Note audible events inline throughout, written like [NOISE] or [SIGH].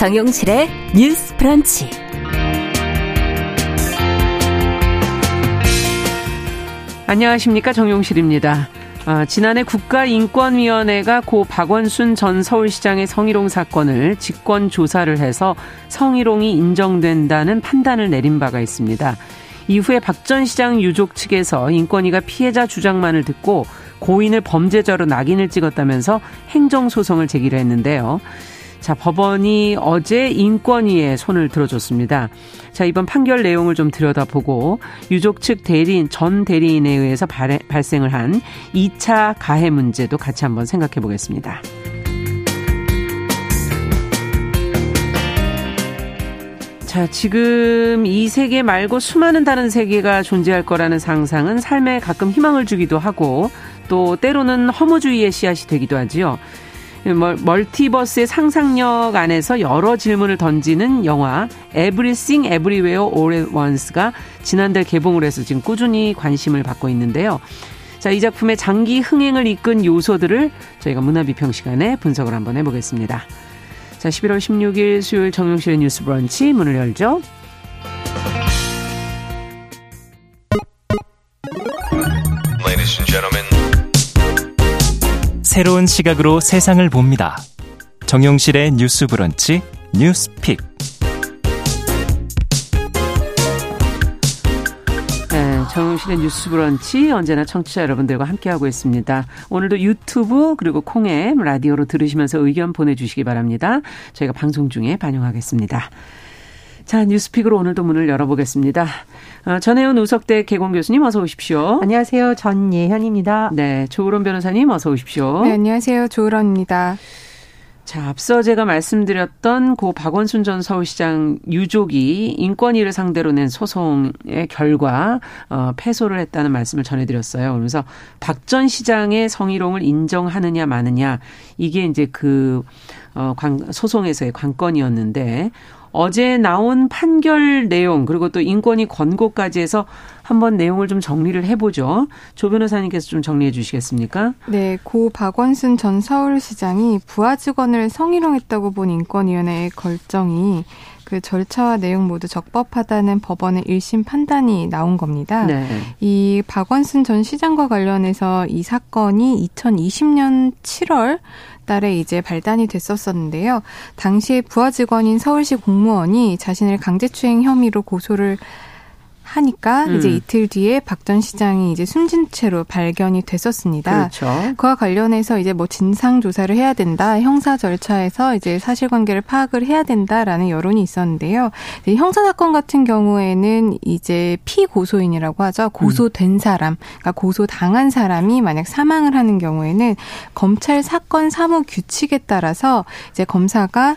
정용실의 뉴스 프런치. 안녕하십니까 정용실입니다. 어, 지난해 국가인권위원회가 고 박원순 전 서울시장의 성희롱 사건을 직권 조사를 해서 성희롱이 인정된다는 판단을 내린 바가 있습니다. 이후에 박 전 시장 유족 측에서 인권위가 피해자 주장만을 듣고 고인을 범죄자로 낙인을 찍었다면서 행정소송을 제기를 했는데요. 자, 법원이 어제 인권위에 손을 들어줬습니다. 자, 이번 판결 내용을 좀 들여다보고 유족 측 대리인, 전 대리인에 의해서 발, 발생을 한 2차 가해 문제도 같이 한번 생각해 보겠습니다. 자, 지금 이 세계 말고 수많은 다른 세계가 존재할 거라는 상상은 삶에 가끔 희망을 주기도 하고 또 때로는 허무주의의 씨앗이 되기도 하지요. 멀티버스의 상상력 안에서 여러 질문을 던지는 영화 Everywhere All at Once가 지난달 개봉을 해서 지금 꾸준히 관심을 받고 있는데요. 자, 이 작품의 장기 흥행을 이끈 요소들을 저희가 문화비평 시간에 분석을 한번 해보겠습니다. 자, 11월 16일 수요일 정용실의 뉴스 브런치 문을 열죠. 새로운 시각으로 세상을 봅니다. 정용실의 뉴스 브런치 뉴스픽. 네, 정용실의 뉴스 브런치 언제나 청취자 여러분들과 함께하고 있습니다. 오늘도 유튜브 그리고 콩앱 라디오로 들으시면서 의견 보내주시기 바랍니다. 저희가 방송 중에 반영하겠습니다. 자, 뉴스픽으로 오늘도 문을 열어보겠습니다. 어, 전혜연 우석대 개공 교수님 어서 오십시오. 안녕하세요. 전예현입니다. 네, 조으론 변호사님 어서 오십시오. 네, 안녕하세요. 조으론입니다. 자, 앞서 제가 말씀드렸던 고 박원순 전 서울시장 유족이 인권위를 상대로 낸 소송의 결과 어, 패소를 했다는 말씀을 전해드렸어요. 그러면서 박 전 시장의 성희롱을 인정하느냐 마느냐 이게 이제 그 어, 관, 소송에서의 관건이었는데 어제 나온 판결 내용 그리고 또 인권위 권고까지 해서 한번 내용을 좀 정리를 해보죠. 조 변호사님께서 좀 정리해 주시겠습니까? 네, 고 박원순 전 서울시장이 부하 직원을 성희롱했다고 본 인권위원회의 결정이 그 절차와 내용 모두 적법하다는 법원의 1심 판단이 나온 겁니다. 네. 이 박원순 전 시장과 관련해서 이 사건이 2020년 7월 달에 이제 발단이 됐었었는데요. 당시에 부하 직원인 서울시 공무원이 자신을 강제추행 혐의로 고소를 하니까 음. 이제 이틀 뒤에 박 전 시장이 이제 숨진 채로 발견이 됐었습니다. 그렇죠. 그와 관련해서 이제 뭐 진상 조사를 해야 된다, 형사 절차에서 이제 사실관계를 파악을 해야 된다라는 여론이 있었는데요. 형사 사건 같은 경우에는 이제 피고소인이라고 하죠. 고소된 사람, 그러니까 고소 당한 사람이 만약 사망을 하는 경우에는 검찰 사건 사무 규칙에 따라서 이제 검사가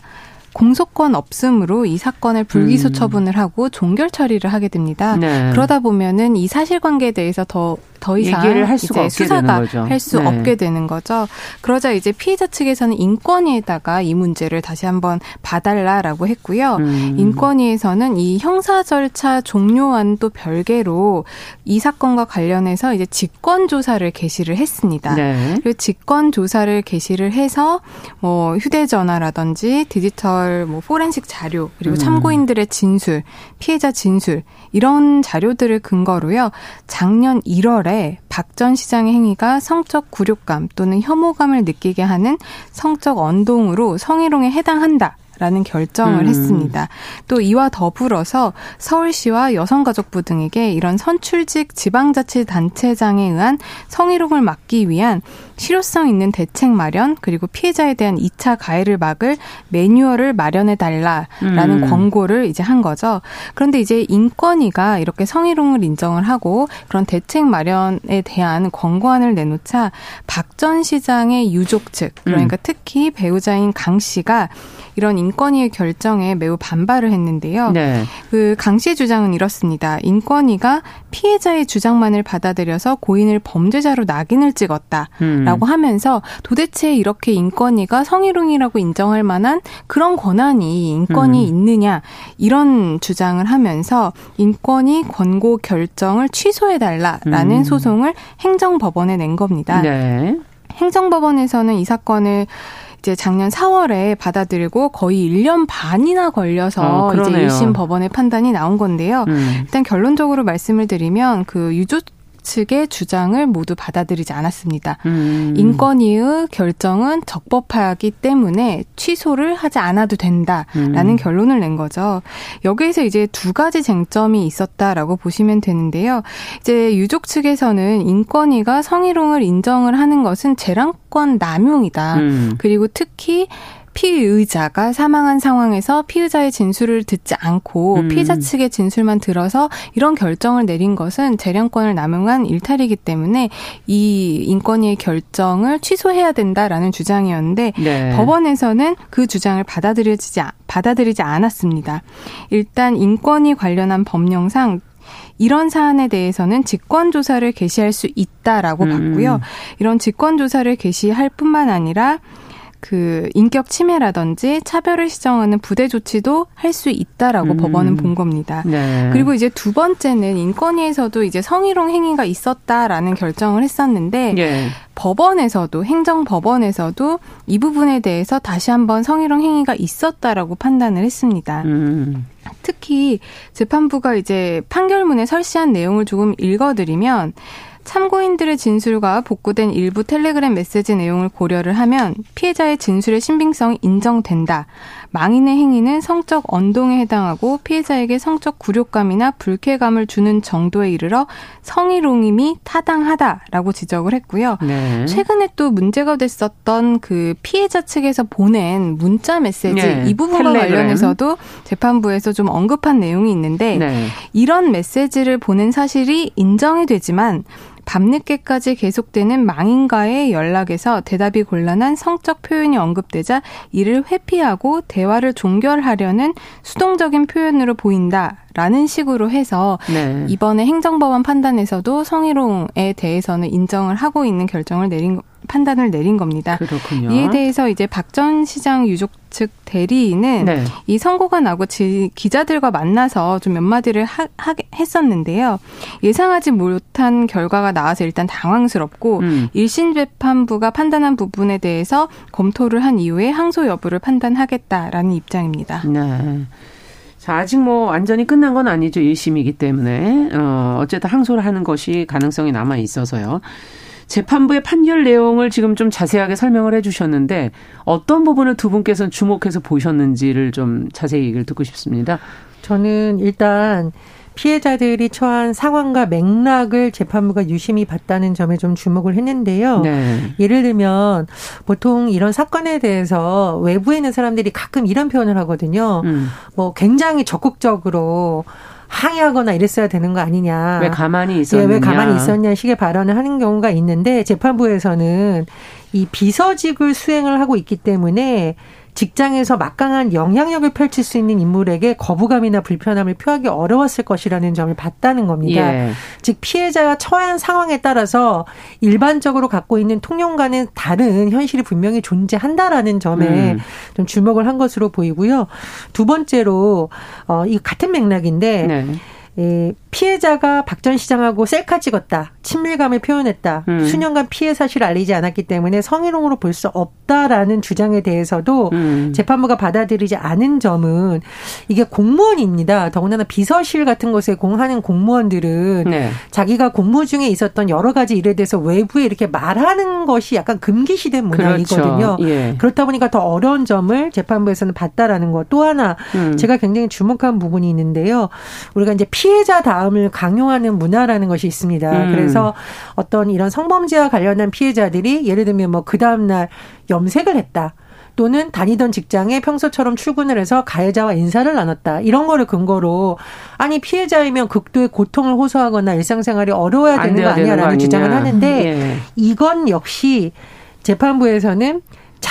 공소권 없음으로 이 사건을 불기소 음. 처분을 하고 종결 처리를 하게 됩니다. 네. 그러다 보면은 이 사실관계에 대해서 더 더 이상 얘기를 할 수가 없게 수사가 할 수 네. 없게 되는 거죠. 그러자 이제 피해자 측에서는 인권위에다가 이 문제를 다시 한번 봐달라라고 했고요. 음. 인권위에서는 이 형사 절차 종료와도 별개로 이 사건과 관련해서 이제 직권 조사를 개시를 했습니다. 네. 그리고 직권 조사를 개시를 해서 뭐 휴대전화라든지 디지털 뭐 포렌식 자료 그리고 음. 참고인들의 진술, 피해자 진술 이런 자료들을 근거로요. 작년 1월에 박 전 시장의 행위가 성적 굴욕감 또는 혐오감을 느끼게 하는 성적 언동으로 성희롱에 해당한다. 라는 결정을 음. 했습니다. 또 이와 더불어서 서울시와 여성가족부 등에게 이런 선출직 지방자치단체장에 의한 성희롱을 막기 위한 실효성 있는 대책 마련 그리고 피해자에 대한 2차 가해를 막을 매뉴얼을 마련해 달라라는 음. 권고를 이제 한 거죠. 그런데 이제 인권위가 이렇게 성희롱을 인정을 하고 그런 대책 마련에 대한 권고안을 내놓자 박 전 시장의 유족 측 그러니까 음. 특히 배우자인 강 씨가 이런 인권위의 결정에 매우 반발을 했는데요. 네. 그강 씨의 주장은 이렇습니다. 인권위가 피해자의 주장만을 받아들여서 고인을 범죄자로 낙인을 찍었다 라고 음. 하면서 도대체 이렇게 인권위가 성희롱이라고 인정할 만한 그런 권한이 인권이 음. 있느냐 이런 주장을 하면서 인권위 권고 결정을 취소해 달라라는 음. 소송을 행정법원에 낸 겁니다. 네. 행정법원에서는 이 사건을 이제 작년 4월에 받아들이고 거의 1년 반이나 걸려서 어, 이제 1심 법원의 판단이 나온 건데요. 음. 일단 결론적으로 말씀을 드리면 그 유조 측의 주장을 모두 받아들이지 않았습니다. 음. 인권위의 결정은 적법하기 때문에 취소를 하지 않아도 된다라는 음. 결론을 낸 거죠. 여기에서 이제 두 가지 쟁점이 있었다라고 보시면 되는데요. 이제 유족 측에서는 인권위가 성희롱을 인정을 하는 것은 재량권 남용이다. 음. 그리고 특히 피의자가 사망한 상황에서 피의자의 진술을 듣지 않고 음. 피의자 측의 진술만 들어서 이런 결정을 내린 것은 재량권을 남용한 일탈이기 때문에 이 인권위의 결정을 취소해야 된다라는 주장이었는데 네. 법원에서는 그 주장을 받아들이지 받아들이지 않았습니다. 일단 인권위 관련한 법령상 이런 사안에 대해서는 직권 조사를 개시할 수 있다라고 음. 봤고요. 이런 직권 조사를 개시할 뿐만 아니라 그 인격 침해라든지 차별을 시정하는 부대 조치도 할 수 있다라고 음. 법원은 본 겁니다. 네. 그리고 이제 두 번째는 인권위에서도 이제 성희롱 행위가 있었다라는 결정을 했었는데 네. 법원에서도 행정법원에서도 이 부분에 대해서 다시 한번 성희롱 행위가 있었다라고 판단을 했습니다. 음. 특히 재판부가 이제 판결문에 설시한 내용을 조금 읽어드리면 참고인들의 진술과 복구된 일부 텔레그램 메시지 내용을 고려를 하면 피해자의 진술의 신빙성이 인정된다. 망인의 행위는 성적 언동에 해당하고 피해자에게 성적 굴욕감이나 불쾌감을 주는 정도에 이르러 성희롱임이 타당하다라고 지적을 했고요. 네. 최근에 또 문제가 됐었던 그 피해자 측에서 보낸 문자 메시지 네. 이 부분과 텔레그램. 관련해서도 재판부에서 좀 언급한 내용이 있는데 네. 이런 메시지를 보낸 사실이 인정이 되지만 밤늦게까지 계속되는 망인과의 연락에서 대답이 곤란한 성적 표현이 언급되자 이를 회피하고 대화를 종결하려는 수동적인 표현으로 보인다 라는 식으로 해서 네. 이번에 행정법원 판단에서도 성희롱에 대해서는 인정을 하고 있는 결정을 내린 판단을 내린 겁니다. 그렇군요. 이에 대해서 이제 박 전 시장 유족 측 대리인은 네. 이 선고가 나고 지, 기자들과 만나서 좀 몇 마디를 하, 하, 했었는데요. 예상하지 못한 결과가 나와서 일단 당황스럽고 음. 1심 재판부가 판단한 부분에 대해서 검토를 한 이후에 항소 여부를 판단하겠다라는 입장입니다. 네. 자, 아직 뭐 완전히 끝난 건 아니죠. 1심이기 때문에. 어, 어쨌든 항소를 하는 것이 가능성이 남아 있어서요. 재판부의 판결 내용을 지금 좀 자세하게 설명을 해 주셨는데 어떤 부분을 두 분께서는 주목해서 보셨는지를 좀 자세히 얘기를 듣고 싶습니다. 저는 일단 피해자들이 처한 상황과 맥락을 재판부가 유심히 봤다는 점에 좀 주목을 했는데요. 네. 예를 들면 보통 이런 사건에 대해서 외부에 있는 사람들이 가끔 이런 표현을 하거든요. 음. 뭐 굉장히 적극적으로 항의하거나 이랬어야 되는 거 아니냐. 왜 가만히 있었냐. 예, 왜 가만히 있었냐 식의 발언을 하는 경우가 있는데 재판부에서는 이 비서직을 수행을 하고 있기 때문에 직장에서 막강한 영향력을 펼칠 수 있는 인물에게 거부감이나 불편함을 표하기 어려웠을 것이라는 점을 봤다는 겁니다. 예. 즉 피해자가 처한 상황에 따라서 일반적으로 갖고 있는 통념과는 다른 현실이 분명히 존재한다라는 점에 음. 좀 주목을 한 것으로 보이고요. 두 번째로 어, 이 같은 맥락인데 네. 예, 피해자가 박 전 시장하고 셀카 찍었다. 친밀감을 표현했다. 음. 수년간 피해 사실을 알리지 않았기 때문에 성희롱으로 볼 수 없다라는 주장에 대해서도 음. 재판부가 받아들이지 않은 점은 이게 공무원입니다. 더군다나 비서실 같은 곳에 공하는 공무원들은 네. 자기가 공무 중에 있었던 여러 가지 일에 대해서 외부에 이렇게 말하는 것이 약간 금기시된 문화이거든요. 그렇죠. 예. 그렇다 보니까 더 어려운 점을 재판부에서는 봤다라는 것. 또 하나 음. 제가 굉장히 주목한 부분이 있는데요. 우리가 이제 피해자 다 음을 강요하는 문화라는 것이 있습니다. 음. 그래서 어떤 이런 성범죄와 관련한 피해자들이 예를 들면 뭐 그 다음날 염색을 했다. 또는 다니던 직장에 평소처럼 출근을 해서 가해자와 인사를 나눴다. 이런 거를 근거로 아니 피해자이면 극도의 고통을 호소하거나 일상생활이 어려워야 되는 거 아니야라는 주장을 하는데 예. 이건 역시 재판부에서는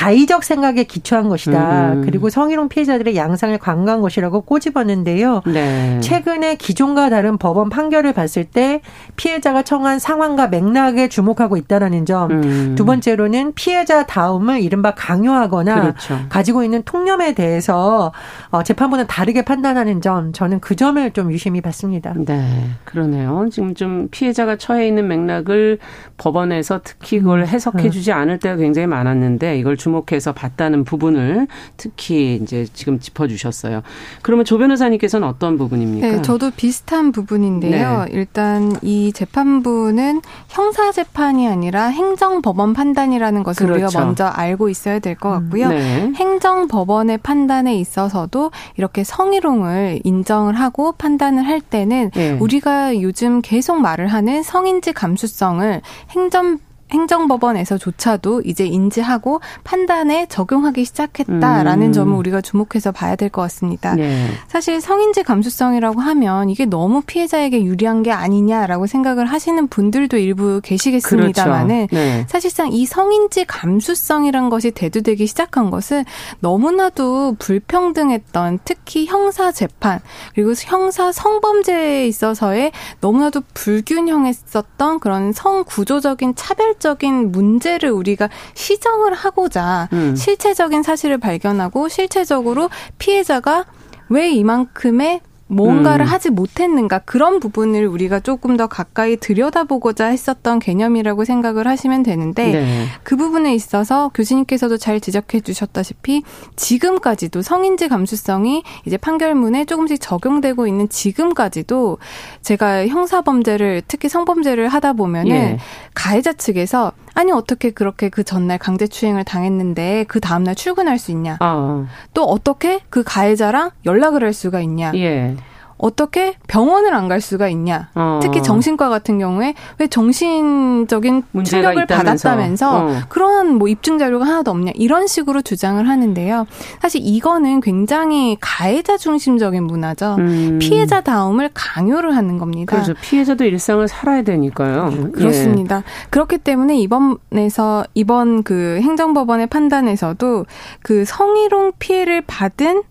자의적 생각에 기초한 것이다. 음. 그리고 성희롱 피해자들의 양상을 강구한 것이라고 꼬집었는데요. 네. 최근에 기존과 다른 법원 판결을 봤을 때 피해자가 청한 상황과 맥락에 주목하고 있다라는 점. 음. 두 번째로는 피해자 다음을 이른바 강요하거나 그렇죠. 가지고 있는 통념에 대해서 어, 재판부는 다르게 판단하는 점. 저는 그 점을 좀 유심히 봤습니다. 네, 그러네요. 지금 좀 피해자가 처해 있는 맥락을 법원에서 특히 그걸 음. 해석해주지 않을 때가 굉장히 많았는데 이걸 주 목해서 봤다는 부분을 특히 이제 지금 짚어주셨어요. 그러면 조 변호사님께서는 어떤 부분입니까? 네, 저도 비슷한 부분인데요. 네. 일단 이 재판부는 형사 재판이 아니라 행정 법원 판단이라는 것을 그렇죠. 우리가 먼저 알고 있어야 될 것 같고요. 네. 행정 법원의 판단에 있어서도 이렇게 성희롱을 인정을 하고 판단을 할 때는 네. 우리가 요즘 계속 말을 하는 성인지 감수성을 행정 행정법원에서조차도 이제 인지하고 판단에 적용하기 시작했다라는 음. 점을 우리가 주목해서 봐야 될 것 같습니다. 네. 사실 성인지 감수성이라고 하면 이게 너무 피해자에게 유리한 게 아니냐라고 생각을 하시는 분들도 일부 계시겠습니다만은 그렇죠. 네. 사실상 이 성인지 감수성이란 것이 대두되기 시작한 것은 너무나도 불평등했던 특히 형사 재판 그리고 형사 성범죄에 있어서의 너무나도 불균형했었던 그런 성구조적인 차별 실질적인 문제를 우리가 시정을 하고자 음. 실체적인 사실을 발견하고 실체적으로 피해자가 왜 이만큼의 뭔가를 음. 하지 못했는가 그런 부분을 우리가 조금 더 가까이 들여다보고자 했었던 개념이라고 생각을 하시면 되는데 네. 그 부분에 있어서 교수님께서도 잘 지적해 주셨다시피 지금까지도 성인지 감수성이 이제 판결문에 조금씩 적용되고 있는 지금까지도 제가 형사 범죄를 특히 성범죄를 하다 보면은 예. 가해자 측에서 아니 어떻게 그렇게 그 전날 강제 추행을 당했는데 그 다음날 출근할 수 있냐? 어. 또 어떻게 그 가해자랑 연락을 할 수가 있냐? 예. 어떻게 병원을 안 갈 수가 있냐? 어. 특히 정신과 같은 경우에 왜 정신적인 충격을 있다면서. 받았다면서 어. 그런 뭐 입증 자료가 하나도 없냐? 이런 식으로 주장을 하는데요. 사실 이거는 굉장히 가해자 중심적인 문화죠. 음. 피해자 다움을 강요를 하는 겁니다. 그렇죠. 피해자도 일상을 살아야 되니까요. 예. 그렇습니다. 예. 그렇기 때문에 이번에서 이번 그 행정법원의 판단에서도 그 성희롱 피해를 받은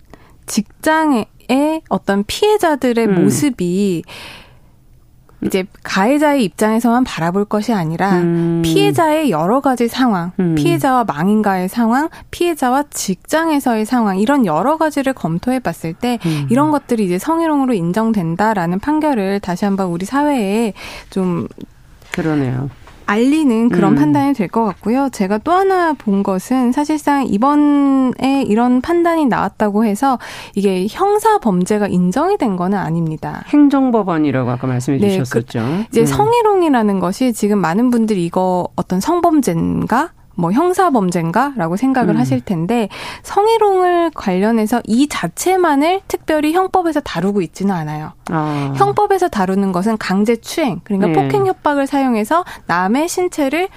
직장에 의 어떤 피해자들의 음. 모습이 이제 가해자의 입장에서만 바라볼 것이 아니라 음. 피해자의 여러 가지 상황, 음. 피해자와 망인가의 상황, 피해자와 직장에서의 상황 이런 여러 가지를 검토해 봤을 때 음. 이런 것들이 이제 성희롱으로 인정된다라는 판결을 다시 한번 우리 사회에 좀 그러네요. 알리는 그런 음. 판단이 될 것 같고요. 제가 또 하나 본 것은 사실상 이번에 이런 판단이 나왔다고 해서 이게 형사 범죄가 인정이 된 거는 아닙니다. 행정법원이라고 아까 말씀해 네, 그 주셨었죠. 그 이제 음. 성희롱이라는 것이 지금 많은 분들이 이거 어떤 성범죄인가 뭐 형사 범죄인가라고 생각을 음. 하실 텐데 성희롱을 관련해서 이 자체만을 특별히 형법에서 다루고 있지는 않아요. 아. 형법에서 다루는 것은 강제 추행 그러니까 네. 폭행 협박을 사용해서 남의 신체를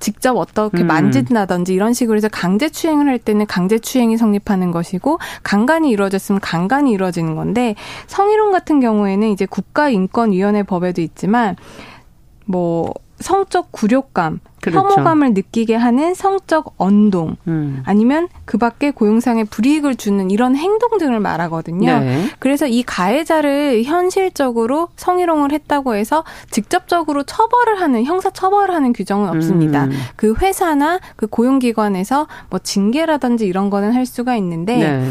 직접 어떻게 음. 만진다든지 이런 식으로 해서 강제 추행을 할 때는 강제 추행이 성립하는 것이고 강간이 이루어졌으면 강간이 이루어지는 건데 성희롱 같은 경우에는 이제 국가인권위원회 법에도 있지만 뭐 성적 굴욕감, 그렇죠. 혐오감을 느끼게 하는 성적 언동, 음. 아니면 그 밖에 고용상의 불이익을 주는 이런 행동 등을 말하거든요. 네. 그래서 이 가해자를 현실적으로 성희롱을 했다고 해서 직접적으로 처벌을 하는 형사 처벌을 하는 규정은 없습니다. 음. 그 회사나 그 고용기관에서 뭐 징계라든지 이런 거는 할 수가 있는데 네.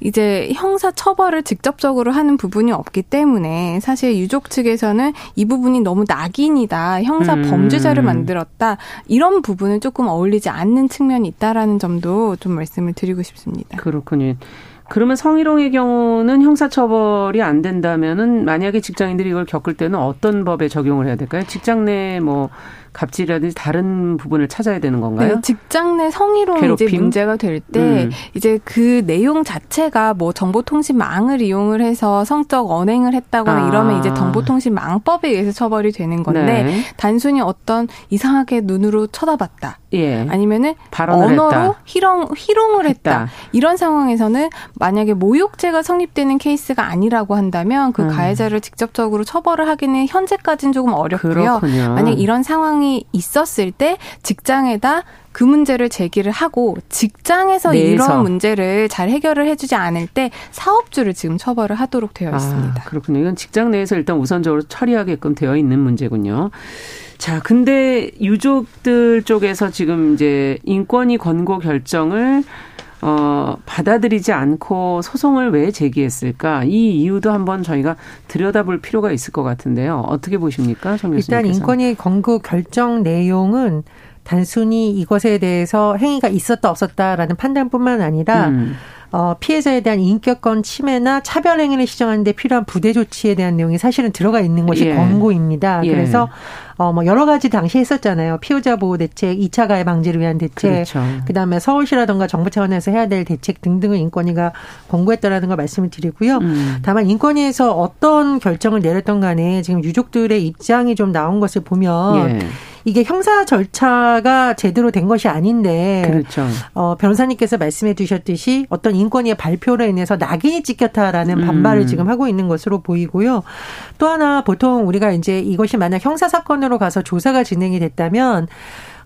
이제 형사 처벌을 직접적으로 하는 부분이 없기 때문에 사실 유족 측에서는 이 부분이 너무 낙인이다. 형사 음. 범죄자를 만들었다. 이런 부분은 조금 어울리지 않는 측면이 있다라는 점도 좀 말씀을 드리고 싶습니다. 그렇군요. 그러면 성희롱의 경우는 형사처벌이 안 된다면은 만약에 직장인들이 이걸 겪을 때는 어떤 법에 적용을 해야 될까요? 직장 내 뭐 갑질이라든지 다른 부분을 찾아야 되는 건가요? 네, 직장 내 성희롱이 괴롭힘? 이제 문제가 될때 음. 이제 그 내용 자체가 뭐 정보통신망을 이용을 해서 성적 언행을 했다거나 아. 이러면 이제 정보통신망법에 의해서 처벌이 되는 건데 네. 단순히 어떤 이상하게 눈으로 쳐다봤다. 예. 아니면은 언어로 했다. 희롱 희롱을 했다. 했다. 이런 상황에서는 만약에 모욕죄가 성립되는 케이스가 아니라고 한다면 그 음. 가해자를 직접적으로 처벌을 하기는 현재까지는 조금 어렵고요. 그렇군요. 만약 이런 상황이 있었을 때 직장에다 그 문제를 제기를 하고 직장에서 내에서. 이런 문제를 잘 해결을 해주지 않을 때 사업주를 지금 처벌을 하도록 되어 아, 있습니다. 아, 그렇군요. 이건 직장 내에서 일단 우선적으로 처리하게끔 되어 있는 문제군요. 자, 근데 유족들 쪽에서 지금 이제 인권위 권고 결정을 어, 받아들이지 않고 소송을 왜 제기했을까? 이 이유도 한번 저희가 들여다볼 필요가 있을 것 같은데요. 어떻게 보십니까, 정 교수님께서? 일단 인권위 권고 결정 내용은 단순히 이것에 대해서 행위가 있었다 없었다라는 판단뿐만 아니라 음. 어, 피해자에 대한 인격권 침해나 차별 행위를 시정하는 데 필요한 부대 조치에 대한 내용이 사실은 들어가 있는 것이 예. 권고입니다. 예. 그래서 어, 뭐 여러 가지 당시 했었잖아요. 피해자 보호 대책, 2차 가해 방지를 위한 대책, 그렇죠. 그다음에 서울시라든가 정부 차원에서 해야 될 대책 등등을 인권위가 권고했다라는 걸 말씀을 드리고요. 음. 다만 인권위에서 어떤 결정을 내렸던 간에 지금 유족들의 입장이 좀 나온 것을 보면 예. 이게 형사 절차가 제대로 된 것이 아닌데 그렇죠. 어, 변호사님께서 말씀해 주셨듯이 어떤 인권위의 발표로 인해서 낙인이 찍혔다라는 반발을 음. 지금 하고 있는 것으로 보이고요. 또 하나 보통 우리가 이제 이것이 만약 형사 사건으로 가서 조사가 진행이 됐다면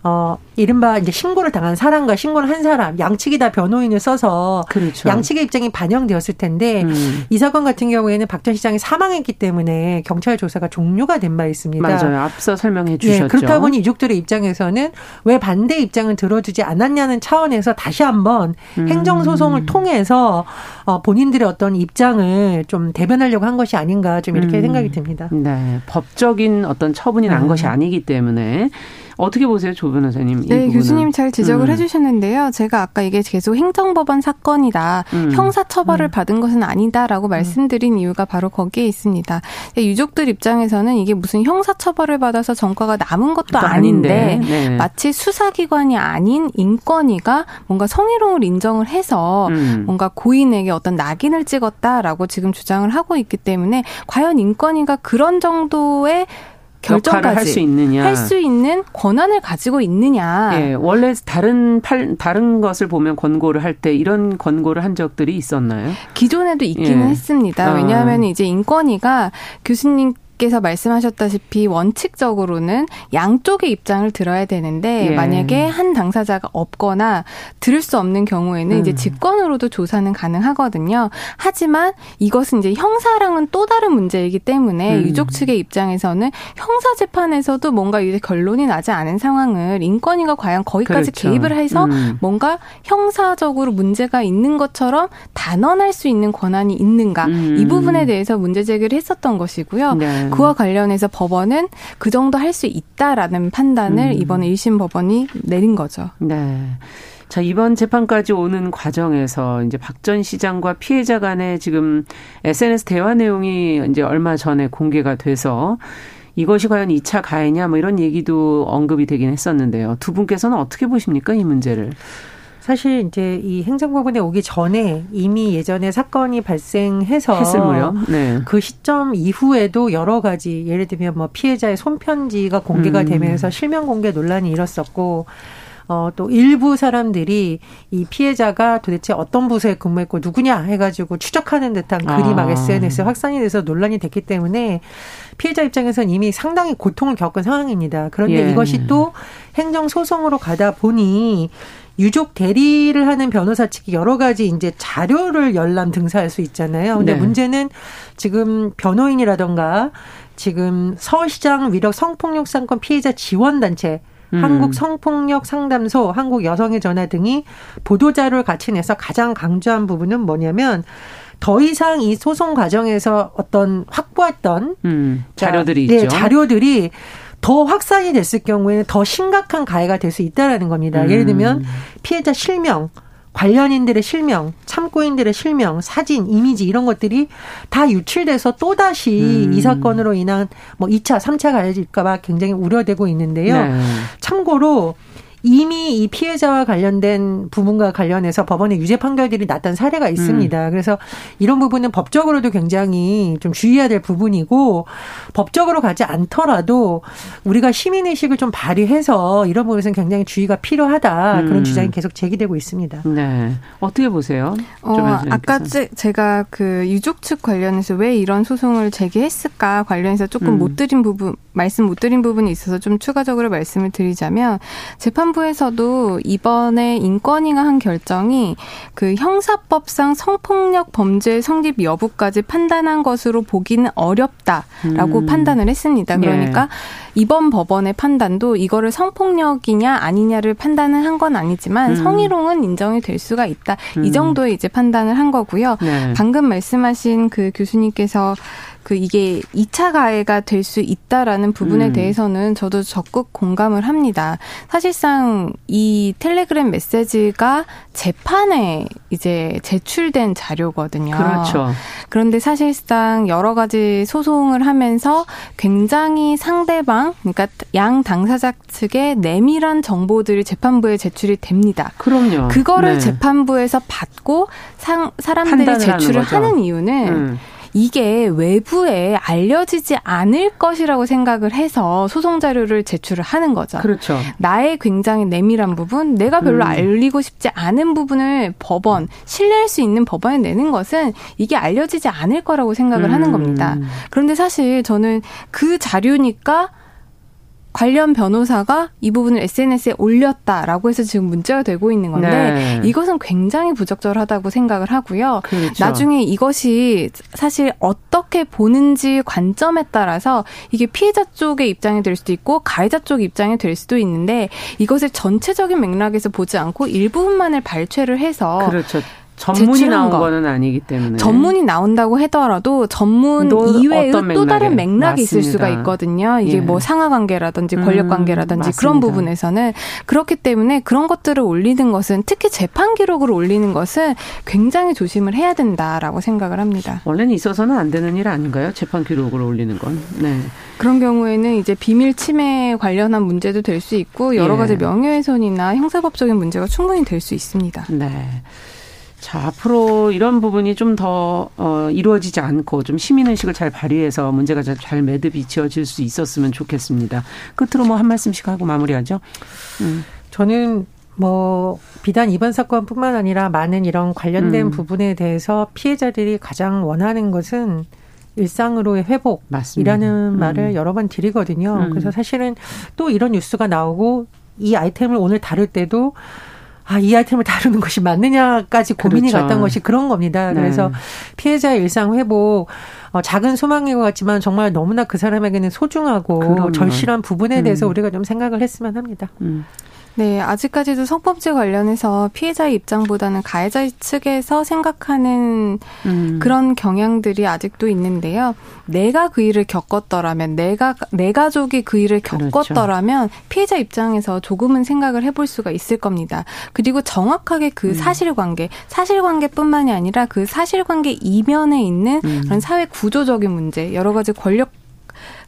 어, 이른바 이제 신고를 당한 사람과 신고를 한 사람, 양측이 다 변호인을 써서 그렇죠. 양측의 입장이 반영되었을 텐데 음. 이 사건 같은 경우에는 박 전 시장이 사망했기 때문에 경찰 조사가 종료가 된 바 있습니다. 맞아요. 앞서 설명해 예, 주셨죠. 네, 그렇다 보니 유족들의 입장에서는 왜 반대 입장을 들어주지 않았냐는 차원에서 다시 한번 음. 행정 소송을 통해서 어, 본인들의 어떤 입장을 좀 대변하려고 한 것이 아닌가 좀 이렇게 음. 생각이 듭니다. 네. 법적인 어떤 처분이 난 네. 것이 아니기 때문에 어떻게 보세요, 조 변호사님? 네, 교수님 잘 지적을 음. 해주셨는데요. 제가 아까 이게 계속 행정법원 사건이다, 음. 형사 처벌을 음. 받은 것은 아니다라고 음. 말씀드린 이유가 바로 거기에 있습니다. 유족들 입장에서는 이게 무슨 형사 처벌을 받아서 전과가 남은 것도 아닌데, 네. 마치 수사기관이 아닌 인권위가 뭔가 성희롱을 인정을 해서 음. 뭔가 고인에게 어떤 낙인을 찍었다라고 지금 주장을 하고 있기 때문에 과연 인권위가 그런 정도의 결정까지 할 수 있느냐, 할 수 있는 권한을 가지고 있느냐. 예, 원래 다른 팔, 다른 것을 보면 권고를 할 때 이런 권고를 한 적들이 있었나요? 기존에도 있기는 예. 했습니다. 왜냐하면 아. 이제 인권위가 교수님 께서 말씀하셨다시피 원칙적으로는 양쪽의 입장을 들어야 되는데 예. 만약에 한 당사자가 없거나 들을 수 없는 경우에는 음. 이제 직권으로도 조사는 가능하거든요. 하지만 이것은 이제 형사랑은 또 다른 문제이기 때문에 음. 유족 측의 입장에서는 형사 재판에서도 뭔가 이제 결론이 나지 않은 상황을 인권위가 과연 거기까지 그렇죠. 개입을 해서 음. 뭔가 형사적으로 문제가 있는 것처럼 단언할 수 있는 권한이 있는가 음. 이 부분에 대해서 문제 제기를 했었던 것이고요. 네. 그와 관련해서 법원은 그 정도 할 수 있다라는 판단을 음. 이번에 1심 법원이 내린 거죠. 네. 자, 이번 재판까지 오는 과정에서 이제 박 전 시장과 피해자 간의 지금 SNS 대화 내용이 이제 얼마 전에 공개가 돼서 이것이 과연 2차 가해냐 뭐 이런 얘기도 언급이 되긴 했었는데요. 두 분께서는 어떻게 보십니까, 이 문제를? 사실 이제 이 행정법원에 오기 전에 이미 예전에 사건이 발생해서 했을무요. 네. 그 시점 이후에도 여러 가지 예를 들면 뭐 피해자의 손편지가 공개가 음. 되면서 실명 공개 논란이 일었었고 어, 또 일부 사람들이 이 피해자가 도대체 어떤 부서에 근무했고 누구냐 해가지고 추적하는 듯한 글이 막 SNS에 아. 확산이 돼서 논란이 됐기 때문에 피해자 입장에서는 이미 상당히 고통을 겪은 상황입니다. 그런데 예. 이것이 또 행정소송으로 가다 보니 유족 대리를 하는 변호사 측이 여러 가지 이제 자료를 열람 등사할 수 있잖아요. 근데 네. 문제는 지금 변호인이라던가 지금 서울시장 위력 성폭력 사건 피해자 지원 단체 음. 한국 성폭력 상담소, 한국 여성의 전화 등이 보도 자료를 같이 내서 가장 강조한 부분은 뭐냐면 더 이상 이 소송 과정에서 어떤 확보했던 음, 자료들이 자, 있죠. 네, 자료들이 더 확산이 됐을 경우에는 더 심각한 가해가 될 수 있다라는 겁니다. 음. 예를 들면 피해자 실명, 관련인들의 실명, 참고인들의 실명, 사진, 이미지 이런 것들이 다 유출돼서 또다시 음. 이 사건으로 인한 뭐 2차, 3차 가해질까 봐 굉장히 우려되고 있는데요. 네. 참고로 이미 이 피해자와 관련된 부분과 관련해서 법원의 유죄 판결들이 났던 사례가 있습니다. 음. 그래서 이런 부분은 법적으로도 굉장히 좀 주의해야 될 부분이고 법적으로 가지 않더라도 우리가 시민 의식을 좀 발휘해서 이런 부분에서는 굉장히 주의가 필요하다. 음. 그런 주장이 계속 제기되고 있습니다. 네. 어떻게 보세요? 어, 아까 제가 그 유족 측 관련해서 왜 이런 소송을 제기했을까 관련해서 조금 음. 못 드린 부분, 말씀 못 드린 부분이 있어서 좀 추가적으로 말씀을 드리자면 재판 재판부에서도 이번에 인권위가 한 결정이 그 형사법상 성폭력 범죄 성립 여부까지 판단한 것으로 보기는 어렵다라고 음. 판단을 했습니다. 그러니까 네. 이번 법원의 판단도 이거를 성폭력이냐 아니냐를 판단을 한 건 아니지만 음. 성희롱은 인정이 될 수가 있다. 음. 이 정도의 이제 판단을 한 거고요. 네. 방금 말씀하신 그 교수님께서 그 이게 2차 가해가 될 수 있다라는 부분에 음. 대해서는 저도 적극 공감을 합니다. 사실상 이 텔레그램 메시지가 재판에 이제 제출된 자료거든요. 그렇죠. 그런데 사실상 여러 가지 소송을 하면서 굉장히 상대방, 그러니까 양 당사자 측의 내밀한 정보들이 재판부에 제출이 됩니다. 그럼요. 그거를 네. 재판부에서 받고 상, 사람들이 제출을 하는, 이유는 음. 이게 외부에 알려지지 않을 것이라고 생각을 해서 소송 자료를 제출을 하는 거죠. 그렇죠. 나의 굉장히 내밀한 부분, 내가 별로 음. 알리고 싶지 않은 부분을 법원, 신뢰할 수 있는 법원에 내는 것은 이게 알려지지 않을 거라고 생각을 음. 하는 겁니다. 그런데 사실 저는 그 자료니까 관련 변호사가 이 부분을 SNS에 올렸다라고 해서 지금 문제가 되고 있는 건데 네. 이것은 굉장히 부적절하다고 생각을 하고요. 그렇죠. 나중에 이것이 사실 어떻게 보는지 관점에 따라서 이게 피해자 쪽의 입장이 될 수도 있고 가해자 쪽 입장이 될 수도 있는데 이것을 전체적인 맥락에서 보지 않고 일부분만을 발췌를 해서 그렇죠. 전문이 나온 거. 는 아니기 때문에 전문이 나온다고 하더라도 전문 이외의 또 다른 맥락이 맞습니다. 있을 수가 있거든요. 이게 예. 뭐 상하 관계라든지 권력 음, 관계라든지 음, 그런 부분에서는 그렇기 때문에 그런 것들을 올리는 것은 특히 재판 기록을 올리는 것은 굉장히 조심을 해야 된다라고 생각을 합니다. 원래는 있어서는 안 되는 일 아닌가요? 재판 기록을 올리는 건. 네. 그런 경우에는 이제 비밀 침해 관련한 문제도 될 수 있고 여러 예. 가지 명예훼손이나 형사법적인 문제가 충분히 될 수 있습니다. 네. 자, 앞으로 이런 부분이 좀 더, 어, 이루어지지 않고 좀 시민의식을 잘 발휘해서 문제가 잘 매듭이 지어질 수 있었으면 좋겠습니다. 끝으로 뭐 한 말씀씩 하고 마무리하죠. 음. 저는 뭐 비단 이번 사건뿐만 아니라 많은 이런 관련된 음. 부분에 대해서 피해자들이 가장 원하는 것은 일상으로의 회복이라는. 음. 말을 여러 번 드리거든요. 음. 그래서 사실은 또 이런 뉴스가 나오고 이 아이템을 오늘 다룰 때도 아, 이 아이템을 다루는 것이 맞느냐까지 고민이 그렇죠. 갔던 것이 그런 겁니다. 네. 그래서 네. 피해자의 일상 회복, 어, 작은 소망인 것 같지만 정말 너무나 그 사람에게는 소중하고 그럼요. 절실한 부분에 대해서 음. 우리가 좀 생각을 했으면 합니다. 음. 네, 아직까지도 성범죄 관련해서 피해자의 입장보다는 가해자 측에서 생각하는 음. 그런 경향들이 아직도 있는데요. 내가 그 일을 겪었더라면, 내가, 내 가족이 그 일을 그렇죠. 겪었더라면 그렇죠. 피해자 입장에서 조금은 생각을 해볼 수가 있을 겁니다. 그리고 정확하게 그 음. 사실관계, 사실관계뿐만이 아니라 그 사실관계 이면에 있는 음. 그런 사회 구조적인 문제, 여러 가지 권력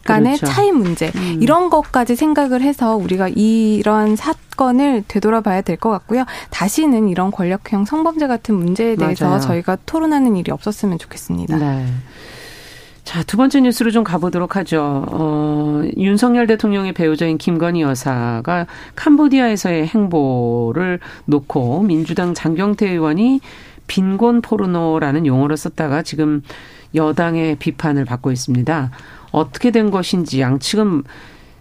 간의 그렇죠. 차이 문제 음. 이런 것까지 생각을 해서 우리가 이러한 사건을 되돌아봐야 될 것 같고요. 다시는 이런 권력형 성범죄 같은 문제에 대해서 맞아요. 저희가 토론하는 일이 없었으면 좋겠습니다. 네. 자, 두 번째 뉴스로 좀 가보도록 하죠. 어, 윤석열 대통령의 배우자인 김건희 여사가 캄보디아에서의 행보를 놓고 민주당 장경태 의원이 빈곤 포르노라는 용어를 썼다가 지금 여당의 비판을 받고 있습니다. 어떻게 된 것인지 양측은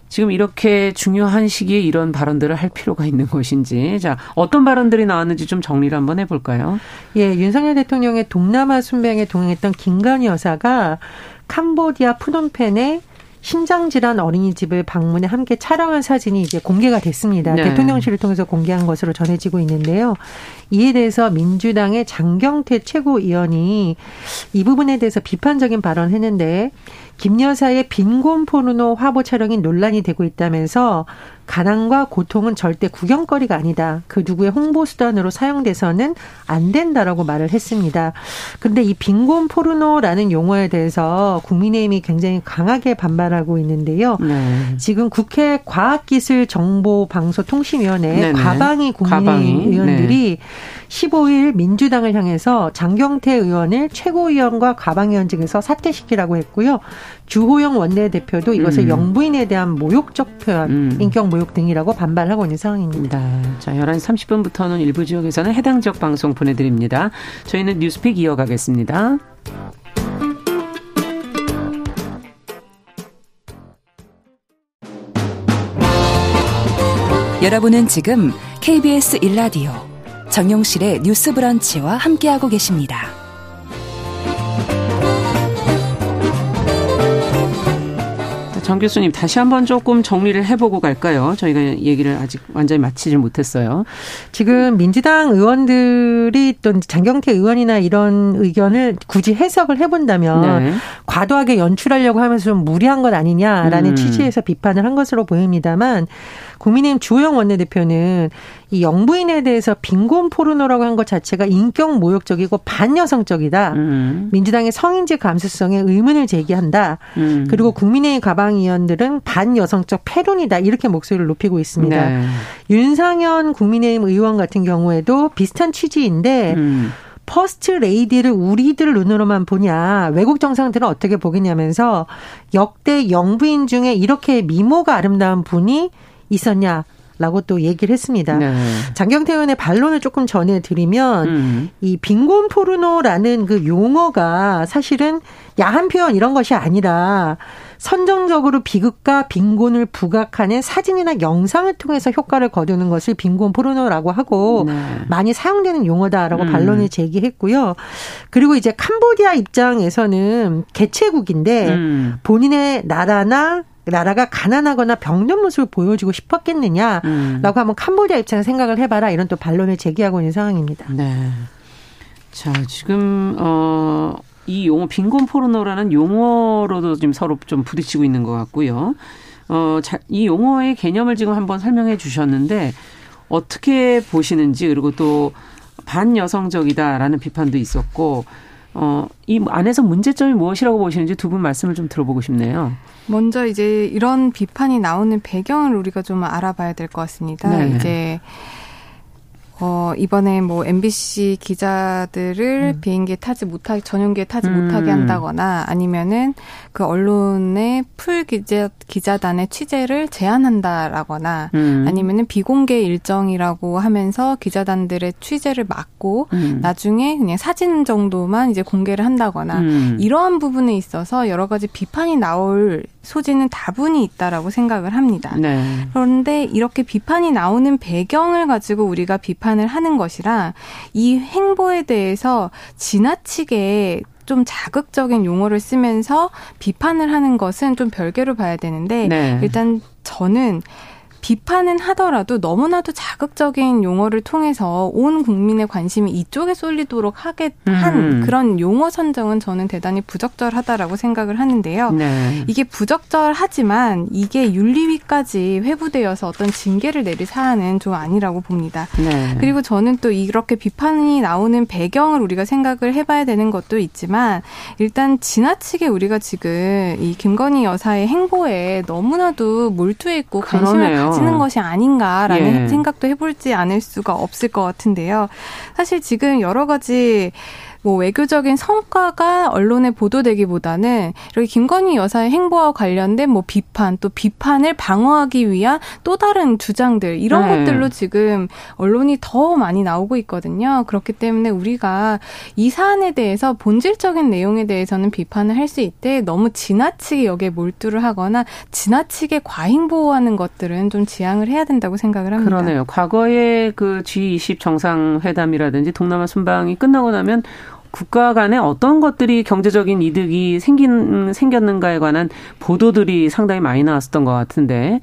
지금 이렇게 중요한 시기에 이런 발언들을 할 필요가 있는 것인지 자 어떤 발언들이 나왔는지 좀 정리를 한번 해볼까요? 예, 윤석열 대통령의 동남아 순방에 동행했던 김건희 여사가 캄보디아 푸놈펜에 심장질환 어린이집을 방문해 함께 촬영한 사진이 이제 공개가 됐습니다. 네. 대통령실을 통해서 공개한 것으로 전해지고 있는데요. 이에 대해서 민주당의 장경태 최고위원이 이 부분에 대해서 비판적인 발언했는데 김 여사의 빈곤 포르노 화보 촬영이 논란이 되고 있다면서 가난과 고통은 절대 구경거리가 아니다. 그 누구의 홍보 수단으로 사용돼서는 안 된다라고 말을 했습니다. 근데 이 빈곤 포르노라는 용어에 대해서 국민의힘이 굉장히 강하게 반발하고 있는데요. 네. 지금 국회 과학기술정보방송통신위원회 과방위 국민의힘 의원들이 네. 15일 민주당을 향해서 장경태 의원을 최고위원과 과방위원직에서 사퇴시키라고 했고요. 주호영 원내대표도 이것을 음. 영부인에 대한 모욕적 표현, 음. 인격 모욕 등이라고 반발하고 있는 상황입니다. 네. 자, 11시 30분부터는 일부 지역에서는 해당 지역 방송 보내드립니다. 저희는 뉴스픽 이어가겠습니다. 여러분은 지금 KBS 1라디오 정용실의 뉴스 브런치와 함께하고 계십니다. 정 교수님 다시 한번 조금 정리를 해보고 갈까요? 저희가 얘기를 아직 완전히 마치질 못했어요. 지금 민주당 의원들이 또 장경태 의원이나 이런 의견을 굳이 해석을 해본다면 네. 과도하게 연출하려고 하면서 좀 무리한 것 아니냐라는 음. 취지에서 비판을 한 것으로 보입니다만 국민의힘 주호영 원내대표는 이 영부인에 대해서 빈곤 포르노라고 한 것 자체가 인격 모욕적이고 반여성적이다. 음. 민주당의 성인지 감수성에 의문을 제기한다. 음. 그리고 국민의힘 가방 의원들은 반여성적 패륜이다. 이렇게 목소리를 높이고 있습니다. 네. 윤상현 국민의힘 의원 같은 경우에도 비슷한 취지인데 음. 퍼스트 레이디를 우리들 눈으로만 보냐 외국 정상들은 어떻게 보겠냐면서 역대 영부인 중에 이렇게 미모가 아름다운 분이 있었냐 라고 또 얘기를 했습니다. 네. 장경태 의원의 반론을 조금 전해드리면 음. 이 빈곤 포르노라는 그 용어가 사실은 야한 표현 이런 것이 아니라 선정적으로 비극과 빈곤을 부각하는 사진이나 영상을 통해서 효과를 거두는 것을 빈곤 포르노라고 하고 네. 많이 사용되는 용어다라고 음. 반론을 제기했고요. 그리고 이제 캄보디아 입장에서는 개최국인데 음. 본인의 나라나 나라가 가난하거나 병든 모습을 보여주고 싶었겠느냐라고 음. 한번 캄보디아 입장에서 생각을 해봐라 이런 또 반론을 제기하고 있는 상황입니다. 네. 자 지금 어. 이 용어 빈곤 포르노라는 용어로도 지금 서로 좀 부딪히고 있는 것 같고요. 어, 자, 이 용어의 개념을 지금 한번 설명해 주셨는데 어떻게 보시는지 그리고 또 반여성적이다라는 비판도 있었고 어, 이 안에서 문제점이 무엇이라고 보시는지 두 분 말씀을 좀 들어보고 싶네요. 먼저 이제 이런 비판이 나오는 배경을 우리가 좀 알아봐야 될 것 같습니다. 네. 이제 어, 이번에 뭐 MBC 기자들을 음. 비행기에 타지 못하게, 전용기에 타지 음. 못하게 한다거나 아니면은 그 언론의 풀 기자, 기자단의 취재를 제한한다라거나 음. 아니면은 비공개 일정이라고 하면서 기자단들의 취재를 막고 음. 나중에 그냥 사진 정도만 이제 공개를 한다거나 음. 이러한 부분에 있어서 여러 가지 비판이 나올 소지는 다분히 있다라고 생각을 합니다. 네. 그런데 이렇게 비판이 나오는 배경을 가지고 우리가 비판을 하는 것이라 이 행보에 대해서 지나치게 좀 자극적인 용어를 쓰면서 비판을 하는 것은 좀 별개로 봐야 되는데 네. 일단 저는 비판은 하더라도 너무나도 자극적인 용어를 통해서 온 국민의 관심이 이쪽에 쏠리도록 하게 한 음. 그런 용어 선정은 저는 대단히 부적절하다라고 생각을 하는데요. 네. 이게 부적절하지만 이게 윤리위까지 회부되어서 어떤 징계를 내릴 사안은 좀 아니라고 봅니다. 네. 그리고 저는 또 이렇게 비판이 나오는 배경을 우리가 생각을 해봐야 되는 것도 있지만 일단 지나치게 우리가 지금 이 김건희 여사의 행보에 너무나도 몰두해 있고 관심을 그러네요. 가지는 것이 아닌가라는 예. 생각도 해볼지 않을 수가 없을 것 같은데요. 사실 지금 여러 가지 뭐 외교적인 성과가 언론에 보도되기보다는 이렇게 김건희 여사의 행보와 관련된 뭐 비판 또 비판을 방어하기 위한 또 다른 주장들 이런 네. 것들로 지금 언론이 더 많이 나오고 있거든요. 그렇기 때문에 우리가 이 사안에 대해서 본질적인 내용에 대해서는 비판을 할 수 있대 너무 지나치게 여기에 몰두를 하거나 지나치게 과잉 보호하는 것들은 좀 지양을 해야 된다고 생각을 합니다. 그러네요. 과거에 그 G20 정상회담이라든지 동남아 순방이 끝나고 나면 국가 간에 어떤 것들이 경제적인 이득이 생긴 생겼는가에 관한 보도들이 상당히 많이 나왔었던 것 같은데